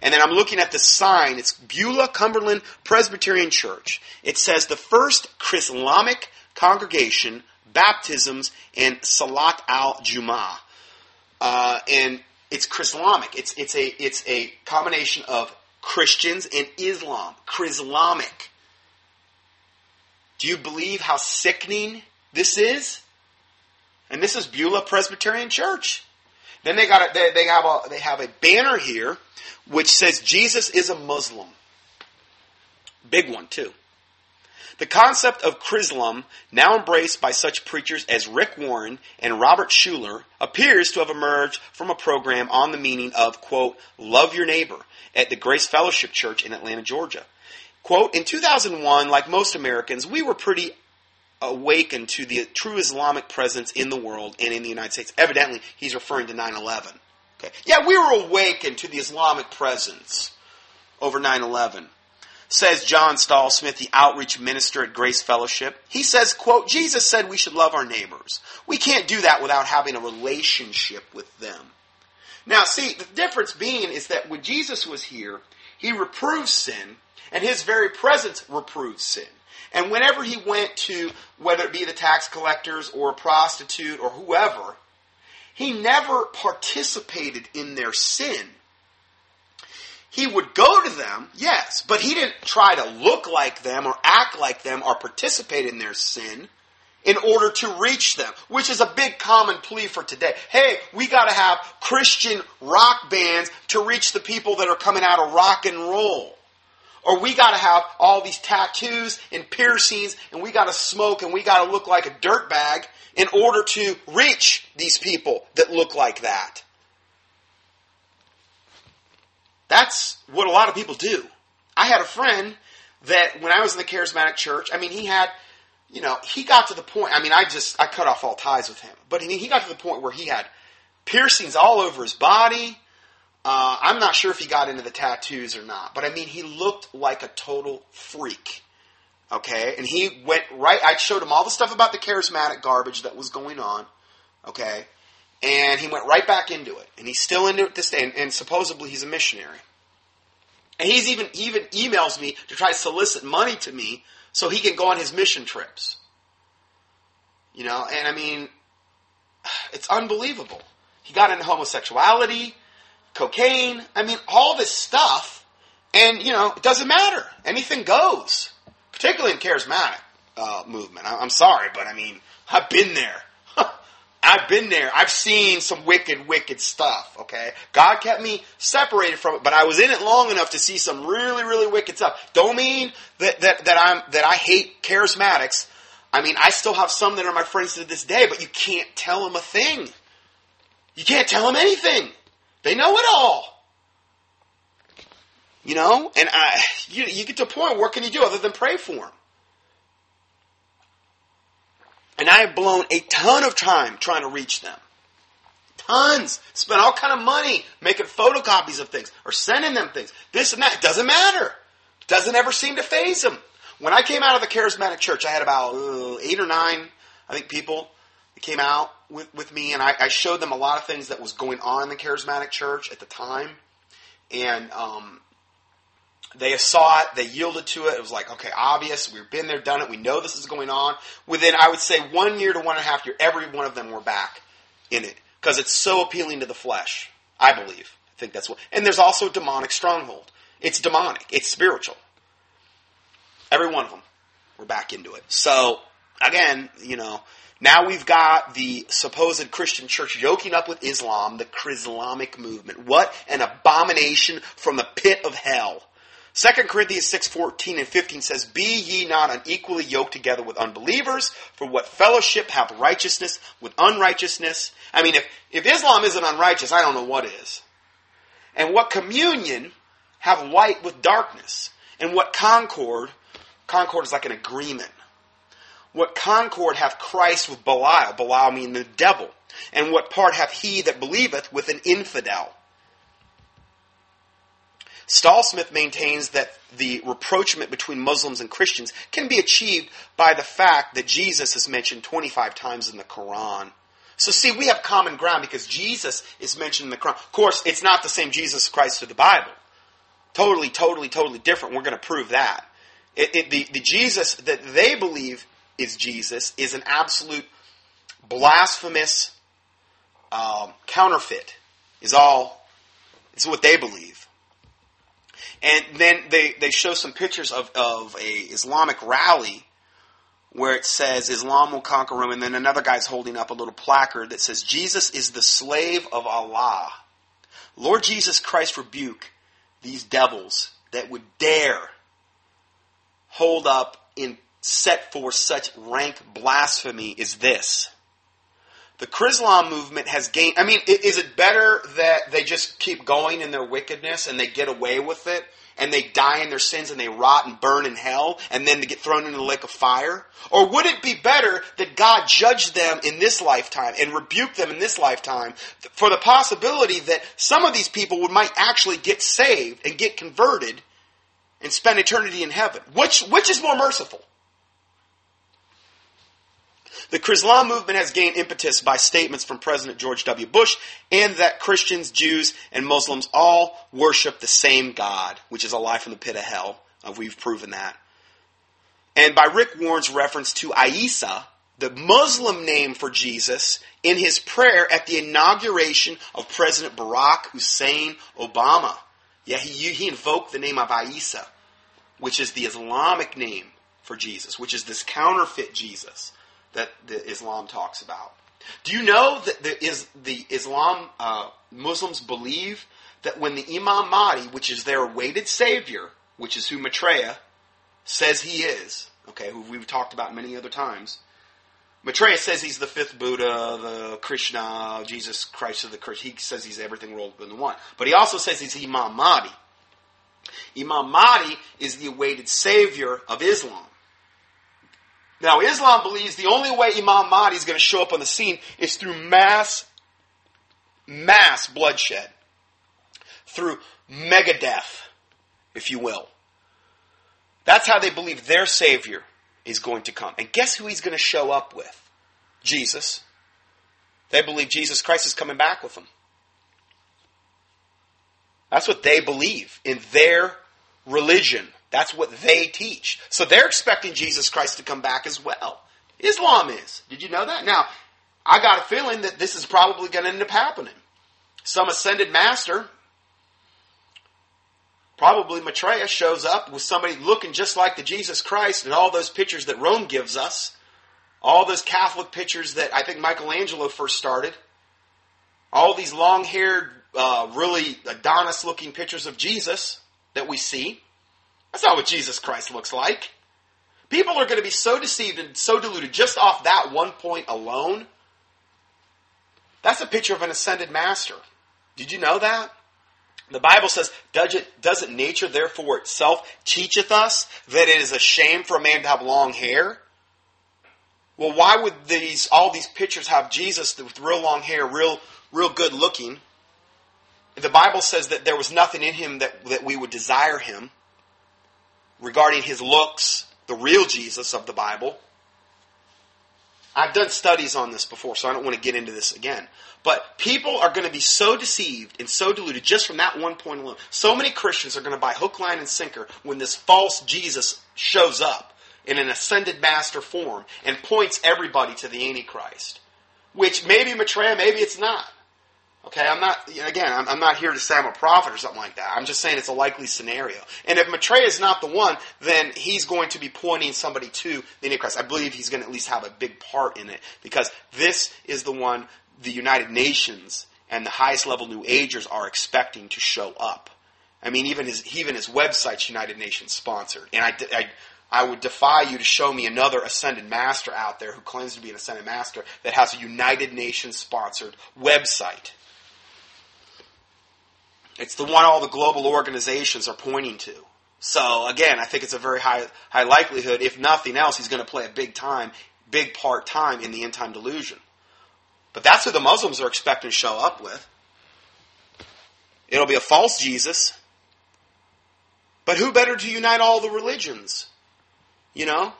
Speaker 1: And then I'm looking at the sign. It's Beulah Cumberland Presbyterian Church. It says the first Chrislamic congregation, baptisms, and Salat al Jum'ah. Uh, and it's Chrislamic. It's, it's, a, it's a combination of Christians and Islam. Chrislamic. Do you believe how sickening this is, and this is Beulah Presbyterian Church. Then they got a, they, they have a they have a banner here which says Jesus is a Muslim. Big one too. The concept of Chrislam, now embraced by such preachers as Rick Warren and Robert Schuller, appears to have emerged from a program on the meaning of, quote, love your neighbor at the Grace Fellowship Church in Atlanta, Georgia. Quote, in 2001, like most Americans, we were pretty awakened to the true Islamic presence in the world and in the United States. Evidently, he's referring to 9 11. Okay. Yeah, we were awakened to the Islamic presence over 9 11. Says John Stallsmith, the outreach minister at Grace Fellowship. He says, quote, Jesus said we should love our neighbors. We can't do that without having a relationship with them. Now, see, the difference being is that when Jesus was here, he reproved sin, and his very presence reproved sin. And whenever he went to, whether it be the tax collectors or a prostitute or whoever, he never participated in their sin. He would go to them, yes, but he didn't try to look like them or act like them or participate in their sin in order to reach them, which is a big common plea for today. Hey, we gotta have Christian rock bands to reach the people that are coming out of rock and roll. Or we got to have all these tattoos and piercings and we got to smoke and we got to look like a dirtbag in order to reach these people that look like that. That's what a lot of people do. I had a friend that when I was in the charismatic church, I mean, he had, you know, he got to the point, I mean, I just, I cut off all ties with him. But I mean, he got to the point where he had piercings all over his body, Uh, I'm not sure if he got into the tattoos or not, but I mean, he looked like a total freak. Okay, and he went right. I showed him all the stuff about the charismatic garbage that was going on. Okay, and he went right back into it, and he's still into it this day. And, and supposedly he's a missionary. And he's even even emails me to try to solicit money to me so he can go on his mission trips. You know, and I mean, it's unbelievable. He got into homosexuality, cocaine. I mean, all this stuff, and you know, it doesn't matter. Anything goes particularly in charismatic uh, movement. I, am sorry, but I mean, I've been there. I've been there. I've seen some wicked, wicked stuff. Okay, God kept me separated from it, but I was in it long enough to see some really, really wicked stuff. Don't mean that that that I'm that I hate charismatics. I mean, I still have some that are my friends to this day, but you can't tell them a thing. You can't tell them anything. They know it all. You know, and I, you, you get to a point. What can you do other than pray for them? And I have blown a ton of time trying to reach them. Tons. Spent all kind of money making photocopies of things or sending them things. This and that. Doesn't matter. Doesn't ever seem to faze them. When I came out of the charismatic church, I had about uh, eight or nine, I think, people that came out with, with me, and I, I, showed them a lot of things that was going on in the charismatic church at the time. And um, they saw it, they yielded to it. It was like, okay, obvious. We've been there, done it. We know this is going on. Within, I would say, one year to one and a half year, every one of them were back in it because it's so appealing to the flesh. I believe. I think that's what. And there's also a demonic stronghold. It's demonic. It's spiritual. Every one of them were back into it. So again, you know, now we've got the supposed Christian church yoking up with Islam, the Chrislamic movement. What an abomination from the pit of hell. 2 Corinthians 6:14 and 15 says, Be ye not unequally yoked together with unbelievers, for what fellowship hath righteousness with unrighteousness? I mean, if, if Islam isn't unrighteous, I don't know what is. And what communion have light with darkness? And what concord, concord is like an agreement. What concord hath Christ with Belial? Belial meaning the devil. And what part hath he that believeth with an infidel? Stallsmith maintains that the rapprochement between Muslims and Christians can be achieved by the fact that Jesus is mentioned 25 times in the Quran. So see, we have common ground because Jesus is mentioned in the Quran. Of course, it's not the same Jesus Christ of the Bible. Totally, totally, totally different. We're going to prove that. It, it, the, the Jesus that they believe is Jesus is an absolute blasphemous um, counterfeit. Is all. Is what they believe. And then they, they show some pictures of, of a Islamic rally where it says Islam will conquer Rome, and then another guy's holding up a little placard that says Jesus is the slave of Allah. Lord Jesus Christ rebuke these devils that would dare hold up and set forth such rank blasphemy as this. The Chrislam movement has gained. I mean, is it better that they just keep going in their wickedness and they get away with it and they die in their sins and they rot and burn in hell and then they get thrown into the lake of fire? Or would it be better that God judged them in this lifetime and rebuked them in this lifetime for the possibility that some of these people would might actually get saved and get converted and spend eternity in heaven? Which, which is more merciful? The Chrislam movement has gained impetus by statements from President George W. Bush and that Christians, Jews, and Muslims all worship the same God, which is a lie from the pit of hell. Uh, we've proven that. And by Rick Warren's reference to Isa, the Muslim name for Jesus, in his prayer at the inauguration of President Barack Hussein Obama. Yeah, he, he invoked the name of Isa, which is the Islamic name for Jesus, which is this counterfeit Jesus that the Islam talks about. Do you know that the, is, the Islam uh, Muslims believe that when the Imam Mahdi, which is their awaited savior, which is who Maitreya says he is, okay, who we've talked about many other times, Maitreya says he's the fifth Buddha, the Krishna, Jesus Christ of the Christ. He says he's everything rolled into one. But he also says he's Imam Mahdi. Imam Mahdi is the awaited savior of Islam. Now, Islam believes the only way Imam Mahdi is going to show up on the scene is through mass, mass bloodshed. through megadeath, if you will. That's how they believe their Savior is going to come. And guess who he's going to show up with? Jesus. They believe Jesus Christ is coming back with them. That's what they believe in their religion. That's what they teach. So they're expecting Jesus Christ to come back as well. Islam is. Did you know that? Now, I got a feeling that this is probably going to end up happening. Some ascended master, probably Maitreya, shows up with somebody looking just like the Jesus Christ and all those pictures that Rome gives us, all those Catholic pictures that I think Michelangelo first started, all these long haired, uh, really Adonis looking pictures of Jesus that we see. That's not what Jesus Christ looks like. People are going to be so deceived and so deluded just off that one point alone. That's a picture of an ascended master. Did you know that? The Bible says, Doesn't nature therefore itself teacheth us that it is a shame for a man to have long hair? Well, why would these all these pictures have Jesus with real long hair, real real good looking? The Bible says that there was nothing in him that, that we would desire him regarding his looks, the real Jesus of the Bible. I've done studies on this before, so I don't want to get into this again. But people are going to be so deceived and so deluded just from that one point alone. So many Christians are going to buy hook, line, and sinker when this false Jesus shows up in an ascended master form and points everybody to the Antichrist. Which maybe Maitreya, maybe it's not. Okay, I'm not, again, I'm, I'm, not here to say I'm a prophet or something like that. I'm just saying it's a likely scenario. And if Maitreya is not the one, then he's going to be pointing somebody to the Antichrist. I believe he's going to at least have a big part in it because this is the one the United Nations and the highest level New Agers are expecting to show up. I mean, even his, even his website's United Nations sponsored. And I, I I would defy you to show me another ascended master out there who claims to be an ascended master that has a United Nations sponsored website. It's the one all the global organizations are pointing to. So again, I think it's a very high high likelihood, if nothing else, he's going to play a big time, big part time in the end time delusion. But that's who the Muslims are expecting to show up with. It'll be a false Jesus. But who better to unite all the religions? You know,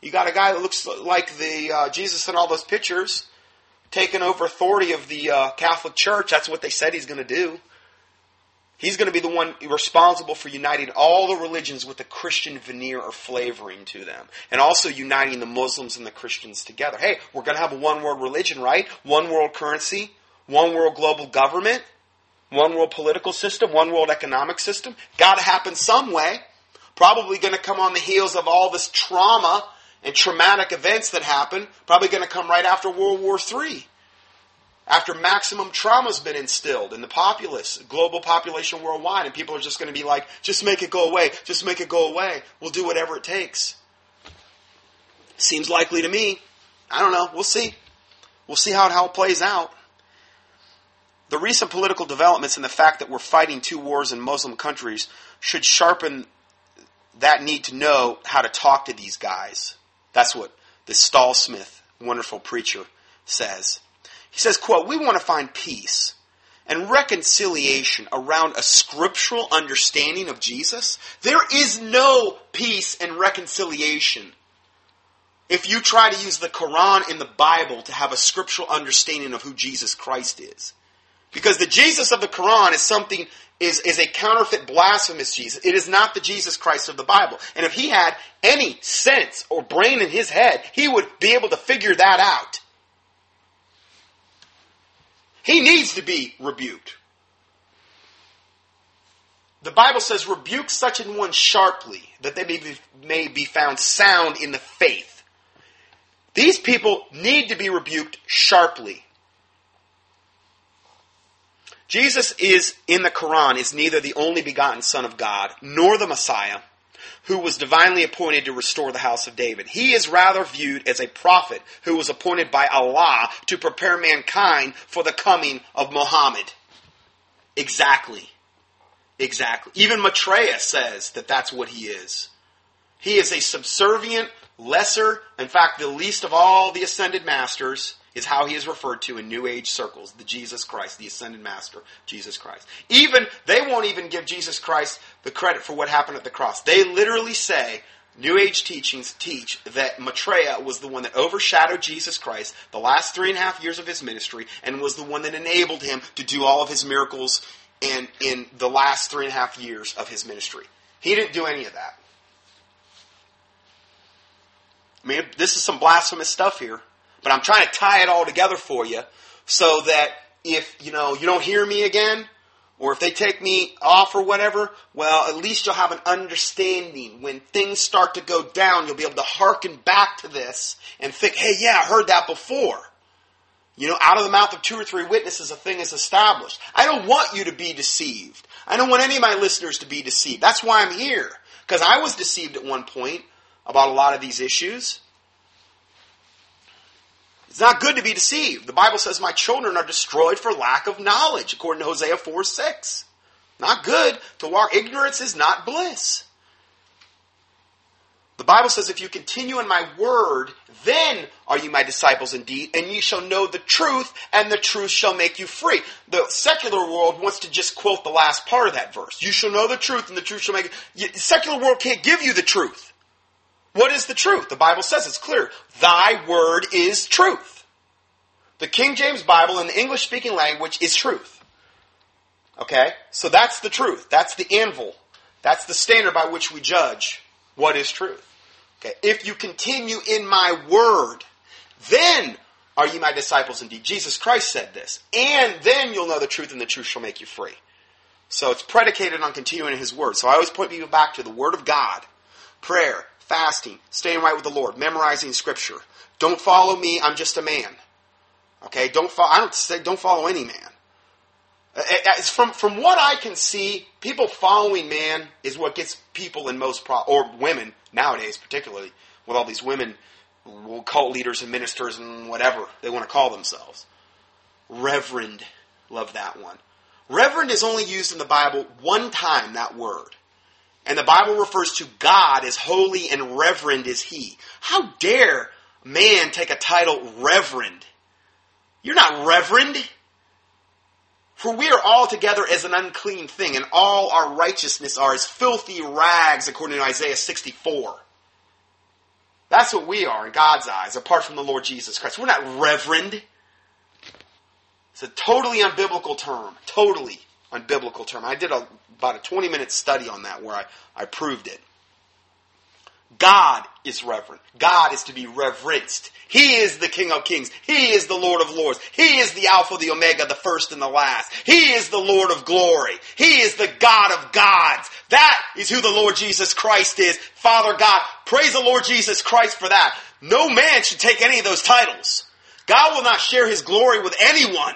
Speaker 1: you got a guy that looks like the uh, Jesus in all those pictures, taking over authority of the uh, Catholic Church. That's what they said he's going to do. He's going to be the one responsible for uniting all the religions with a Christian veneer or flavoring to them. And also uniting the Muslims and the Christians together. Hey, we're going to have a one world religion, right? One world currency, one world global government, one world political system, one world economic system. Got to happen some way. Probably going to come on the heels of all this trauma and traumatic events that happened. Probably going to come right after World War III after maximum trauma has been instilled in the populace, global population worldwide, and people are just going to be like, just make it go away, just make it go away. We'll do whatever it takes. Seems likely to me. I don't know. We'll see. We'll see how it, how it plays out. The recent political developments and the fact that we're fighting two wars in Muslim countries should sharpen that need to know how to talk to these guys. That's what the Stallsmith, wonderful preacher, says. He says, quote, we want to find peace and reconciliation around a scriptural understanding of Jesus. There is no peace and reconciliation if you try to use the Quran and the Bible to have a scriptural understanding of who Jesus Christ is. Because the Jesus of the Quran is something is, is a counterfeit blasphemous Jesus. It is not the Jesus Christ of the Bible. And if he had any sense or brain in his head, he would be able to figure that out. He needs to be rebuked. The Bible says, rebuke such an one sharply, that they may be, may be found sound in the faith. These people need to be rebuked sharply. Jesus is, in the Quran, is neither the only begotten Son of God, nor the Messiah, who was divinely appointed to restore the house of David. He is rather viewed as a prophet who was appointed by Allah to prepare mankind for the coming of Muhammad. Exactly. Exactly. Even Maitreya says that that's what he is. He is a subservient, lesser, in fact, the least of all the ascended masters is how he is referred to in New Age circles, the Jesus Christ, the ascended master, Jesus Christ. Even, they won't even give Jesus Christ the credit for what happened at the cross. They literally say, New Age teachings teach that Maitreya was the one that overshadowed Jesus Christ the last three and a half years of his ministry and was the one that enabled him to do all of his miracles in, in the last three and a half years of his ministry. He didn't do any of that. I mean, this is some blasphemous stuff here, but I'm trying to tie it all together for you so that if, you know, you don't hear me again, or if they take me off or whatever, well, at least you'll have an understanding. When things start to go down, you'll be able to hearken back to this and think, hey, yeah, I heard that before. You know, out of the mouth of two or three witnesses, a thing is established. I don't want you to be deceived. I don't want any of my listeners to be deceived. That's why I'm here. Because I was deceived at one point about a lot of these issues. It's not good to be deceived. The Bible says, My children are destroyed for lack of knowledge, according to Hosea 4 6. Not good. To walk ignorance is not bliss. The Bible says, If you continue in my word, then are you my disciples indeed, and ye shall know the truth, and the truth shall make you free. The secular world wants to just quote the last part of that verse. You shall know the truth, and the truth shall make you. The secular world can't give you the truth. What is the truth? The Bible says it's clear. Thy word is truth. The King James Bible in the English speaking language is truth. Okay? So that's the truth. That's the anvil. That's the standard by which we judge what is truth. Okay? If you continue in my word, then are ye my disciples indeed. Jesus Christ said this. And then you'll know the truth and the truth shall make you free. So it's predicated on continuing in his word. So I always point people back to the word of God, prayer, fasting, staying right with the Lord, memorizing scripture. Don't follow me, I'm just a man. Okay, don't follow, I don't say don't follow any man. Uh, uh, it's from, from what I can see, people following man is what gets people in most pro- or women nowadays, particularly with all these women, cult leaders and ministers and whatever they want to call themselves. Reverend, love that one. Reverend is only used in the Bible one time, that word. And the Bible refers to God as holy and reverend is He. How dare man take a title reverend? You're not reverend. For we are all together as an unclean thing, and all our righteousness are as filthy rags, according to Isaiah 64. That's what we are in God's eyes, apart from the Lord Jesus Christ. We're not reverend. It's a totally unbiblical term. Totally unbiblical term. I did a about a 20 minute study on that where I, I proved it. God is reverent. God is to be reverenced. He is the King of Kings. He is the Lord of Lords. He is the Alpha, the Omega, the first and the last. He is the Lord of glory. He is the God of gods. That is who the Lord Jesus Christ is. Father God. Praise the Lord Jesus Christ for that. No man should take any of those titles. God will not share his glory with anyone.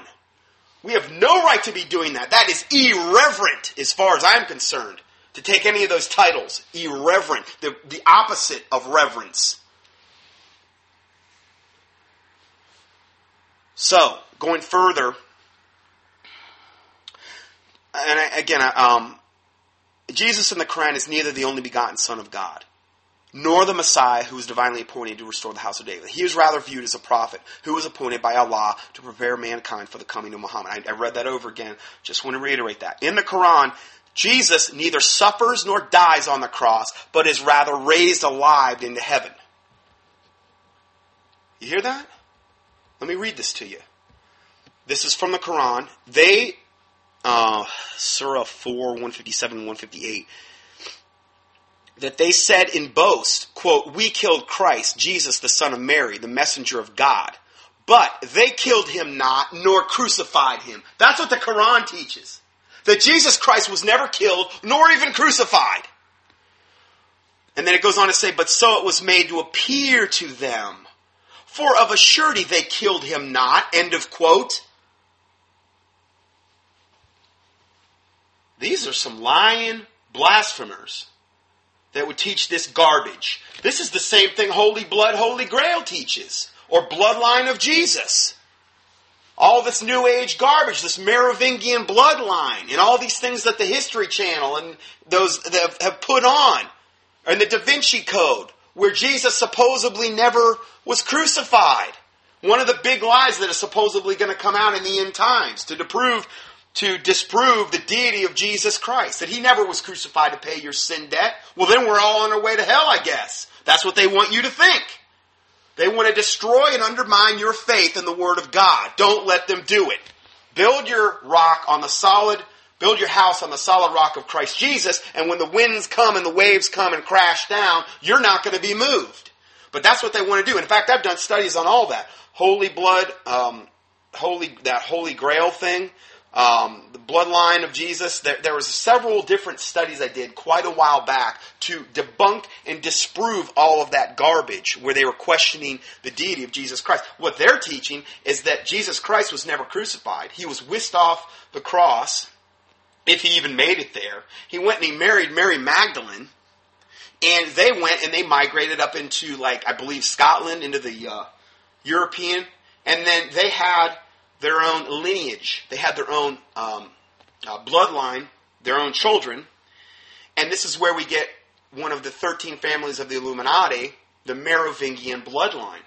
Speaker 1: We have no right to be doing that. That is irreverent as far as I'm concerned. To take any of those titles. Irreverent. The, the opposite of reverence. So, going further, and I, again, um, Jesus in the Quran is neither the only begotten Son of God nor the Messiah who was divinely appointed to restore the house of David. He is rather viewed as a prophet who was appointed by Allah to prepare mankind for the coming of Muhammad. I, I read that over again. Just want to reiterate that. In the Quran, Jesus neither suffers nor dies on the cross, but is rather raised alive into heaven. You hear that? Let me read this to you. This is from the Quran. They, uh, Surah 4, 157 and 158 that they said in boast, quote, we killed Christ, Jesus, the son of Mary, the messenger of God. But they killed him not, nor crucified him. That's what the Quran teaches. That Jesus Christ was never killed, nor even crucified. And then it goes on to say, but so it was made to appear to them. For of a surety they killed him not. End of quote. These are some lying blasphemers that would teach this garbage. This is the same thing Holy Blood, Holy Grail teaches, or Bloodline of Jesus. All this New Age garbage, this Merovingian bloodline, and all these things that the History Channel and those that have put on, and the Da Vinci Code, where Jesus supposedly never was crucified. One of the big lies that is supposedly going to come out in the end times to disprove, to disprove the deity of Jesus Christ, that he never was crucified to pay your sin debt. Well, then we're all on our way to hell, I guess. That's what they want you to think. They want to destroy and undermine your faith in the Word of God. Don't let them do it. Build your rock on the solid, build your house on the solid rock of Christ Jesus, and when the winds come and the waves come and crash down, you're not going to be moved. But that's what they want to do. In fact, I've done studies on all that. Holy blood, um, holy, that holy grail thing um, the bloodline of Jesus. There, there was several different studies I did quite a while back to debunk and disprove all of that garbage where they were questioning the deity of Jesus Christ. What they're teaching is that Jesus Christ was never crucified. He was whisked off the cross, if he even made it there. He went and he married Mary Magdalene. And they went and they migrated up into, like, I believe Scotland, into the uh, European. And then they had their own lineage. They had their own um, uh, bloodline, their own children. And this is where we get one of the 13 families of the Illuminati, the Merovingian bloodline,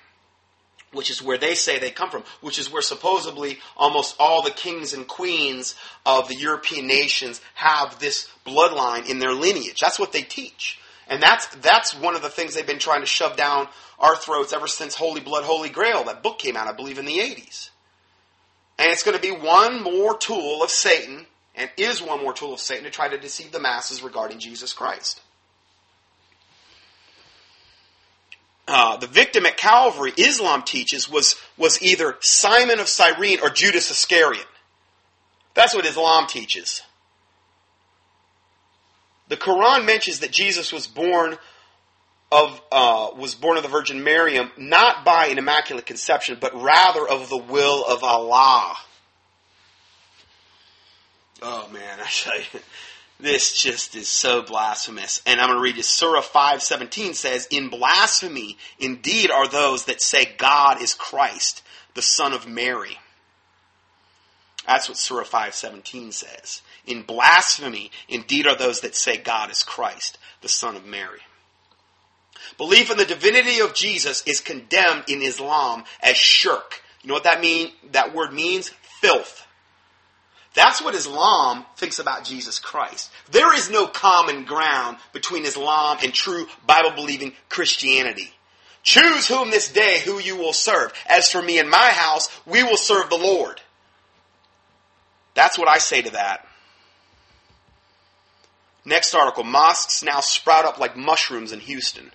Speaker 1: which is where they say they come from, which is where supposedly almost all the kings and queens of the European nations have this bloodline in their lineage. That's what they teach. And that's, that's one of the things they've been trying to shove down our throats ever since Holy Blood, Holy Grail, that book came out, I believe, in the 80s. And it's going to be one more tool of Satan, and is one more tool of Satan to try to deceive the masses regarding Jesus Christ. Uh, the victim at Calvary, Islam teaches, was, was either Simon of Cyrene or Judas Iscariot. That's what Islam teaches. The Quran mentions that Jesus was born of uh, was born of the Virgin Mary, not by an immaculate conception, but rather of the will of Allah. Oh man, I tell you, this just is so blasphemous. And I'm going to read you. Surah 5:17 says, "In blasphemy, indeed, are those that say God is Christ, the Son of Mary." That's what Surah 5:17 says. In blasphemy, indeed, are those that say God is Christ, the Son of Mary. Belief in the divinity of Jesus is condemned in Islam as shirk. You know what that mean? That word means filth. That's what Islam thinks about Jesus Christ. There is no common ground between Islam and true Bible believing Christianity. Choose whom this day who you will serve. As for me and my house, we will serve the Lord. That's what I say to that. Next article Mosques now sprout up like mushrooms in Houston.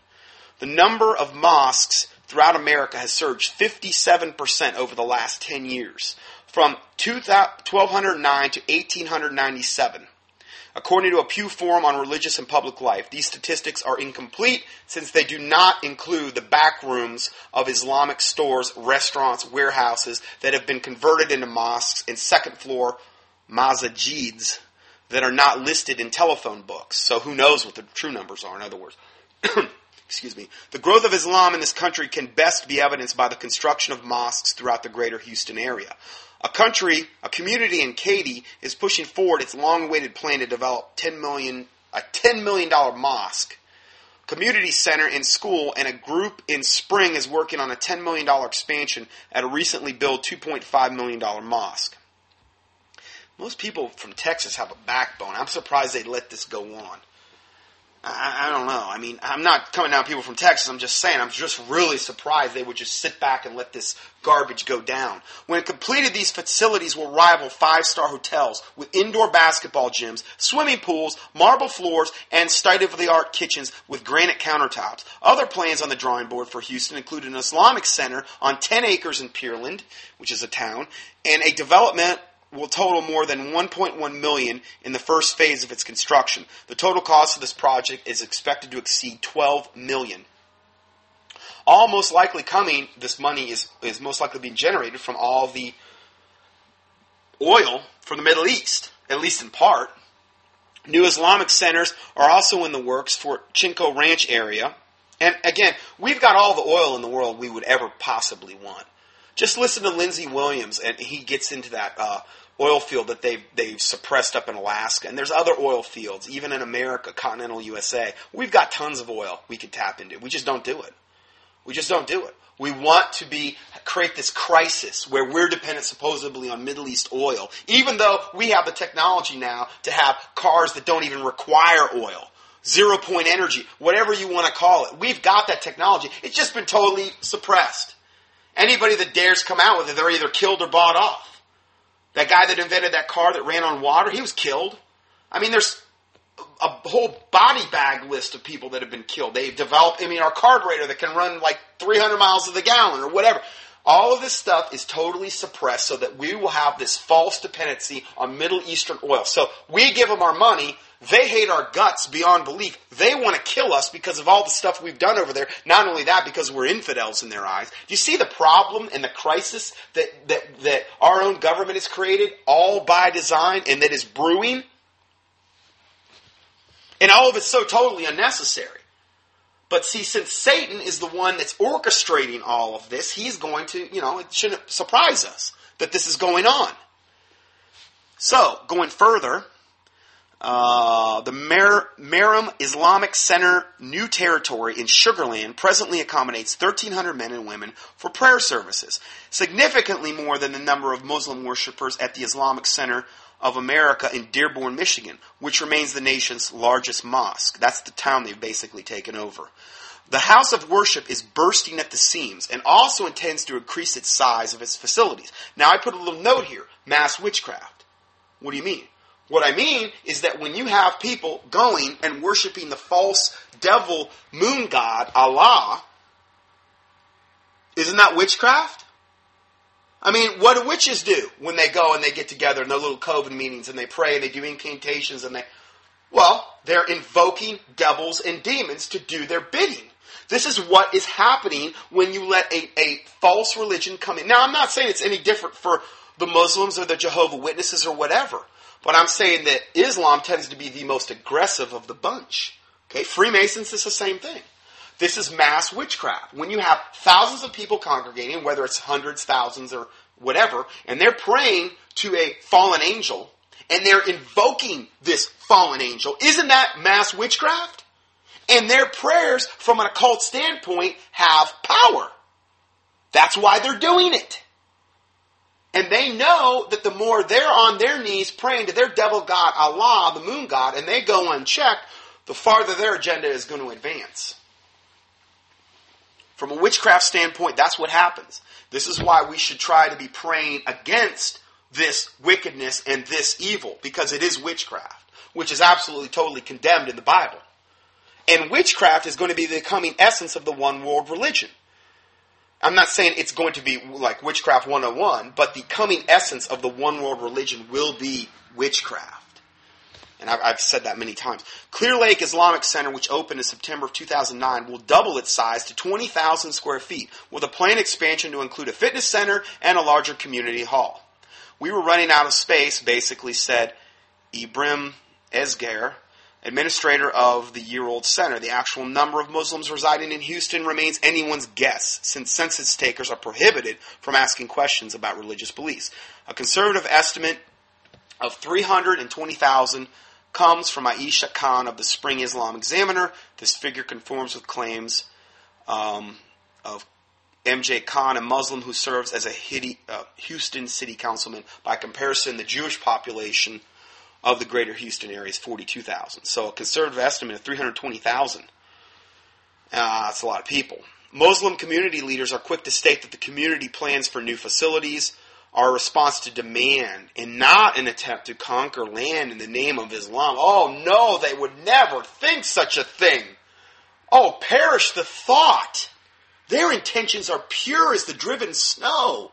Speaker 1: The number of mosques throughout America has surged 57% over the last 10 years, from 1209 to 1897. According to a Pew Forum on Religious and Public Life, these statistics are incomplete since they do not include the back rooms of Islamic stores, restaurants, warehouses that have been converted into mosques and second floor masajids that are not listed in telephone books. So who knows what the true numbers are, in other words. excuse me, the growth of Islam in this country can best be evidenced by the construction of mosques throughout the greater Houston area. A country, a community in Katy is pushing forward its long-awaited plan to develop 10 million, a $10 million mosque, community center and school, and a group in spring is working on a $10 million expansion at a recently built $2.5 million mosque. Most people from Texas have a backbone. I'm surprised they let this go on. I, I, don't know. I mean, I'm not coming down people from Texas. I'm just saying, I'm just really surprised they would just sit back and let this garbage go down. When completed, these facilities will rival five star hotels with indoor basketball gyms, swimming pools, marble floors, and state of the art kitchens with granite countertops. Other plans on the drawing board for Houston include an Islamic center on 10 acres in Pearland, which is a town, and a development will total more than 1.1 million in the first phase of its construction. The total cost of this project is expected to exceed 12 million. All most likely coming, this money is, is most likely being generated from all the oil from the Middle East, at least in part. New Islamic centers are also in the works for Cinco Ranch area. And again, we've got all the oil in the world we would ever possibly want. Just listen to Lindsey Williams, and he gets into that uh, oil field that they've they've suppressed up in Alaska, and there's other oil fields, even in America, continental USA. We've got tons of oil we could tap into. We just don't do it. We just don't do it. We want to be create this crisis where we're dependent supposedly on Middle East oil, even though we have the technology now to have cars that don't even require oil. Zero point energy, whatever you want to call it. We've got that technology. It's just been totally suppressed. Anybody that dares come out with it, they're either killed or bought off. That guy that invented that car that ran on water, he was killed. I mean, there's a whole body bag list of people that have been killed. They've developed, I mean, our carburetor that can run like 300 miles to the gallon or whatever. All of this stuff is totally suppressed so that we will have this false dependency on Middle Eastern oil. So we give them our money. They hate our guts beyond belief. They want to kill us because of all the stuff we've done over there. Not only that, because we're infidels in their eyes. Do you see the problem and the crisis that, that, that our own government has created all by design and that is brewing? And all of it's so totally unnecessary. But see, since Satan is the one that's orchestrating all of this, he's going to, you know, it shouldn't surprise us that this is going on. So, going further, uh, the Mer- Merom Islamic Center New Territory in Sugarland presently accommodates 1,300 men and women for prayer services, significantly more than the number of Muslim worshippers at the Islamic Center of America in Dearborn, Michigan, which remains the nation's largest mosque. That's the town they've basically taken over. The house of worship is bursting at the seams and also intends to increase its size of its facilities. Now I put a little note here, mass witchcraft. What do you mean? What I mean is that when you have people going and worshiping the false devil moon god, Allah, isn't that witchcraft? I mean, what do witches do when they go and they get together in their little coven meetings and they pray and they do incantations and they, well, they're invoking devils and demons to do their bidding. This is what is happening when you let a, a false religion come in. Now, I'm not saying it's any different for the Muslims or the Jehovah Witnesses or whatever, but I'm saying that Islam tends to be the most aggressive of the bunch. Okay, Freemasons is the same thing. This is mass witchcraft. When you have thousands of people congregating, whether it's hundreds, thousands, or whatever, and they're praying to a fallen angel, and they're invoking this fallen angel, isn't that mass witchcraft? And their prayers, from an occult standpoint, have power. That's why they're doing it. And they know that the more they're on their knees praying to their devil god, Allah, the moon god, and they go unchecked, the farther their agenda is going to advance. From a witchcraft standpoint, that's what happens. This is why we should try to be praying against this wickedness and this evil, because it is witchcraft, which is absolutely totally condemned in the Bible. And witchcraft is going to be the coming essence of the one world religion. I'm not saying it's going to be like witchcraft 101, but the coming essence of the one world religion will be witchcraft and I've, I've, said that many times. Clear Lake Islamic Center, which opened in September of 2009, will double its size to 20,000 square feet, with a planned expansion to include a fitness center and a larger community hall. We were running out of space, basically said Ibrahim Esgar, administrator of the year old center. The actual number of Muslims residing in Houston remains anyone's guess, since census takers are prohibited from asking questions about religious beliefs. A conservative estimate of 320,000 comes from Aisha Khan of the Spring Islam Examiner. This figure conforms with claims um, of MJ Khan, a Muslim who serves as a uh, Houston city councilman. By comparison, the Jewish population of the greater Houston area is 42,000. So a conservative estimate of 320,000. Uh, that's a lot of people. Muslim community leaders are quick to state that the community plans for new facilities, are a response to demand and not an attempt to conquer land in the name of Islam. Oh no, they would never think such a thing. Oh, perish the thought. Their intentions are pure as the driven snow.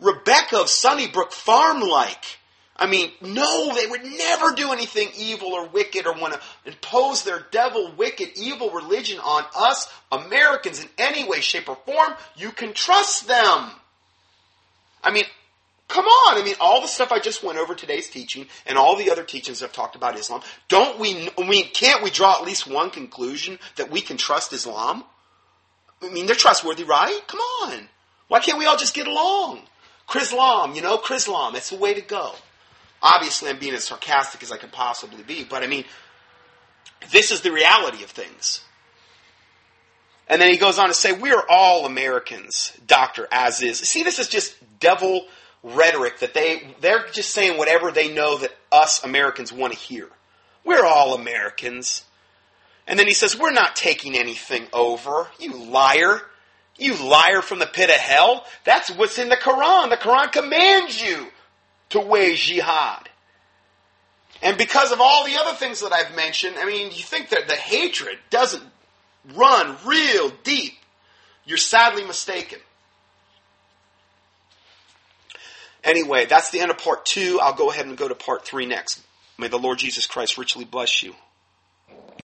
Speaker 1: Rebecca of Sunnybrook Farm like. I mean, no, they would never do anything evil or wicked or want to impose their devil, wicked, evil religion on us Americans in any way, shape, or form. You can trust them. I mean, Come on. I mean, all the stuff I just went over today's teaching and all the other teachings I've talked about Islam, don't we, I mean, can't we draw at least one conclusion that we can trust Islam? I mean, they're trustworthy, right? Come on. Why can't we all just get along? Chrislam, you know, Chrislam, it's the way to go. Obviously, I'm being as sarcastic as I can possibly be, but I mean, this is the reality of things. And then he goes on to say, We are all Americans, Dr. Aziz. See, this is just devil rhetoric that they, they're just saying whatever they know that us Americans want to hear. We're all Americans. And then he says, We're not taking anything over. You liar. You liar from the pit of hell. That's what's in the Quran. The Quran commands you to wage jihad. And because of all the other things that I've mentioned, I mean, you think that the hatred doesn't run real deep. You're sadly mistaken. Anyway, that's the end of part two. I'll go ahead and go to part three next. May the Lord Jesus Christ richly bless you.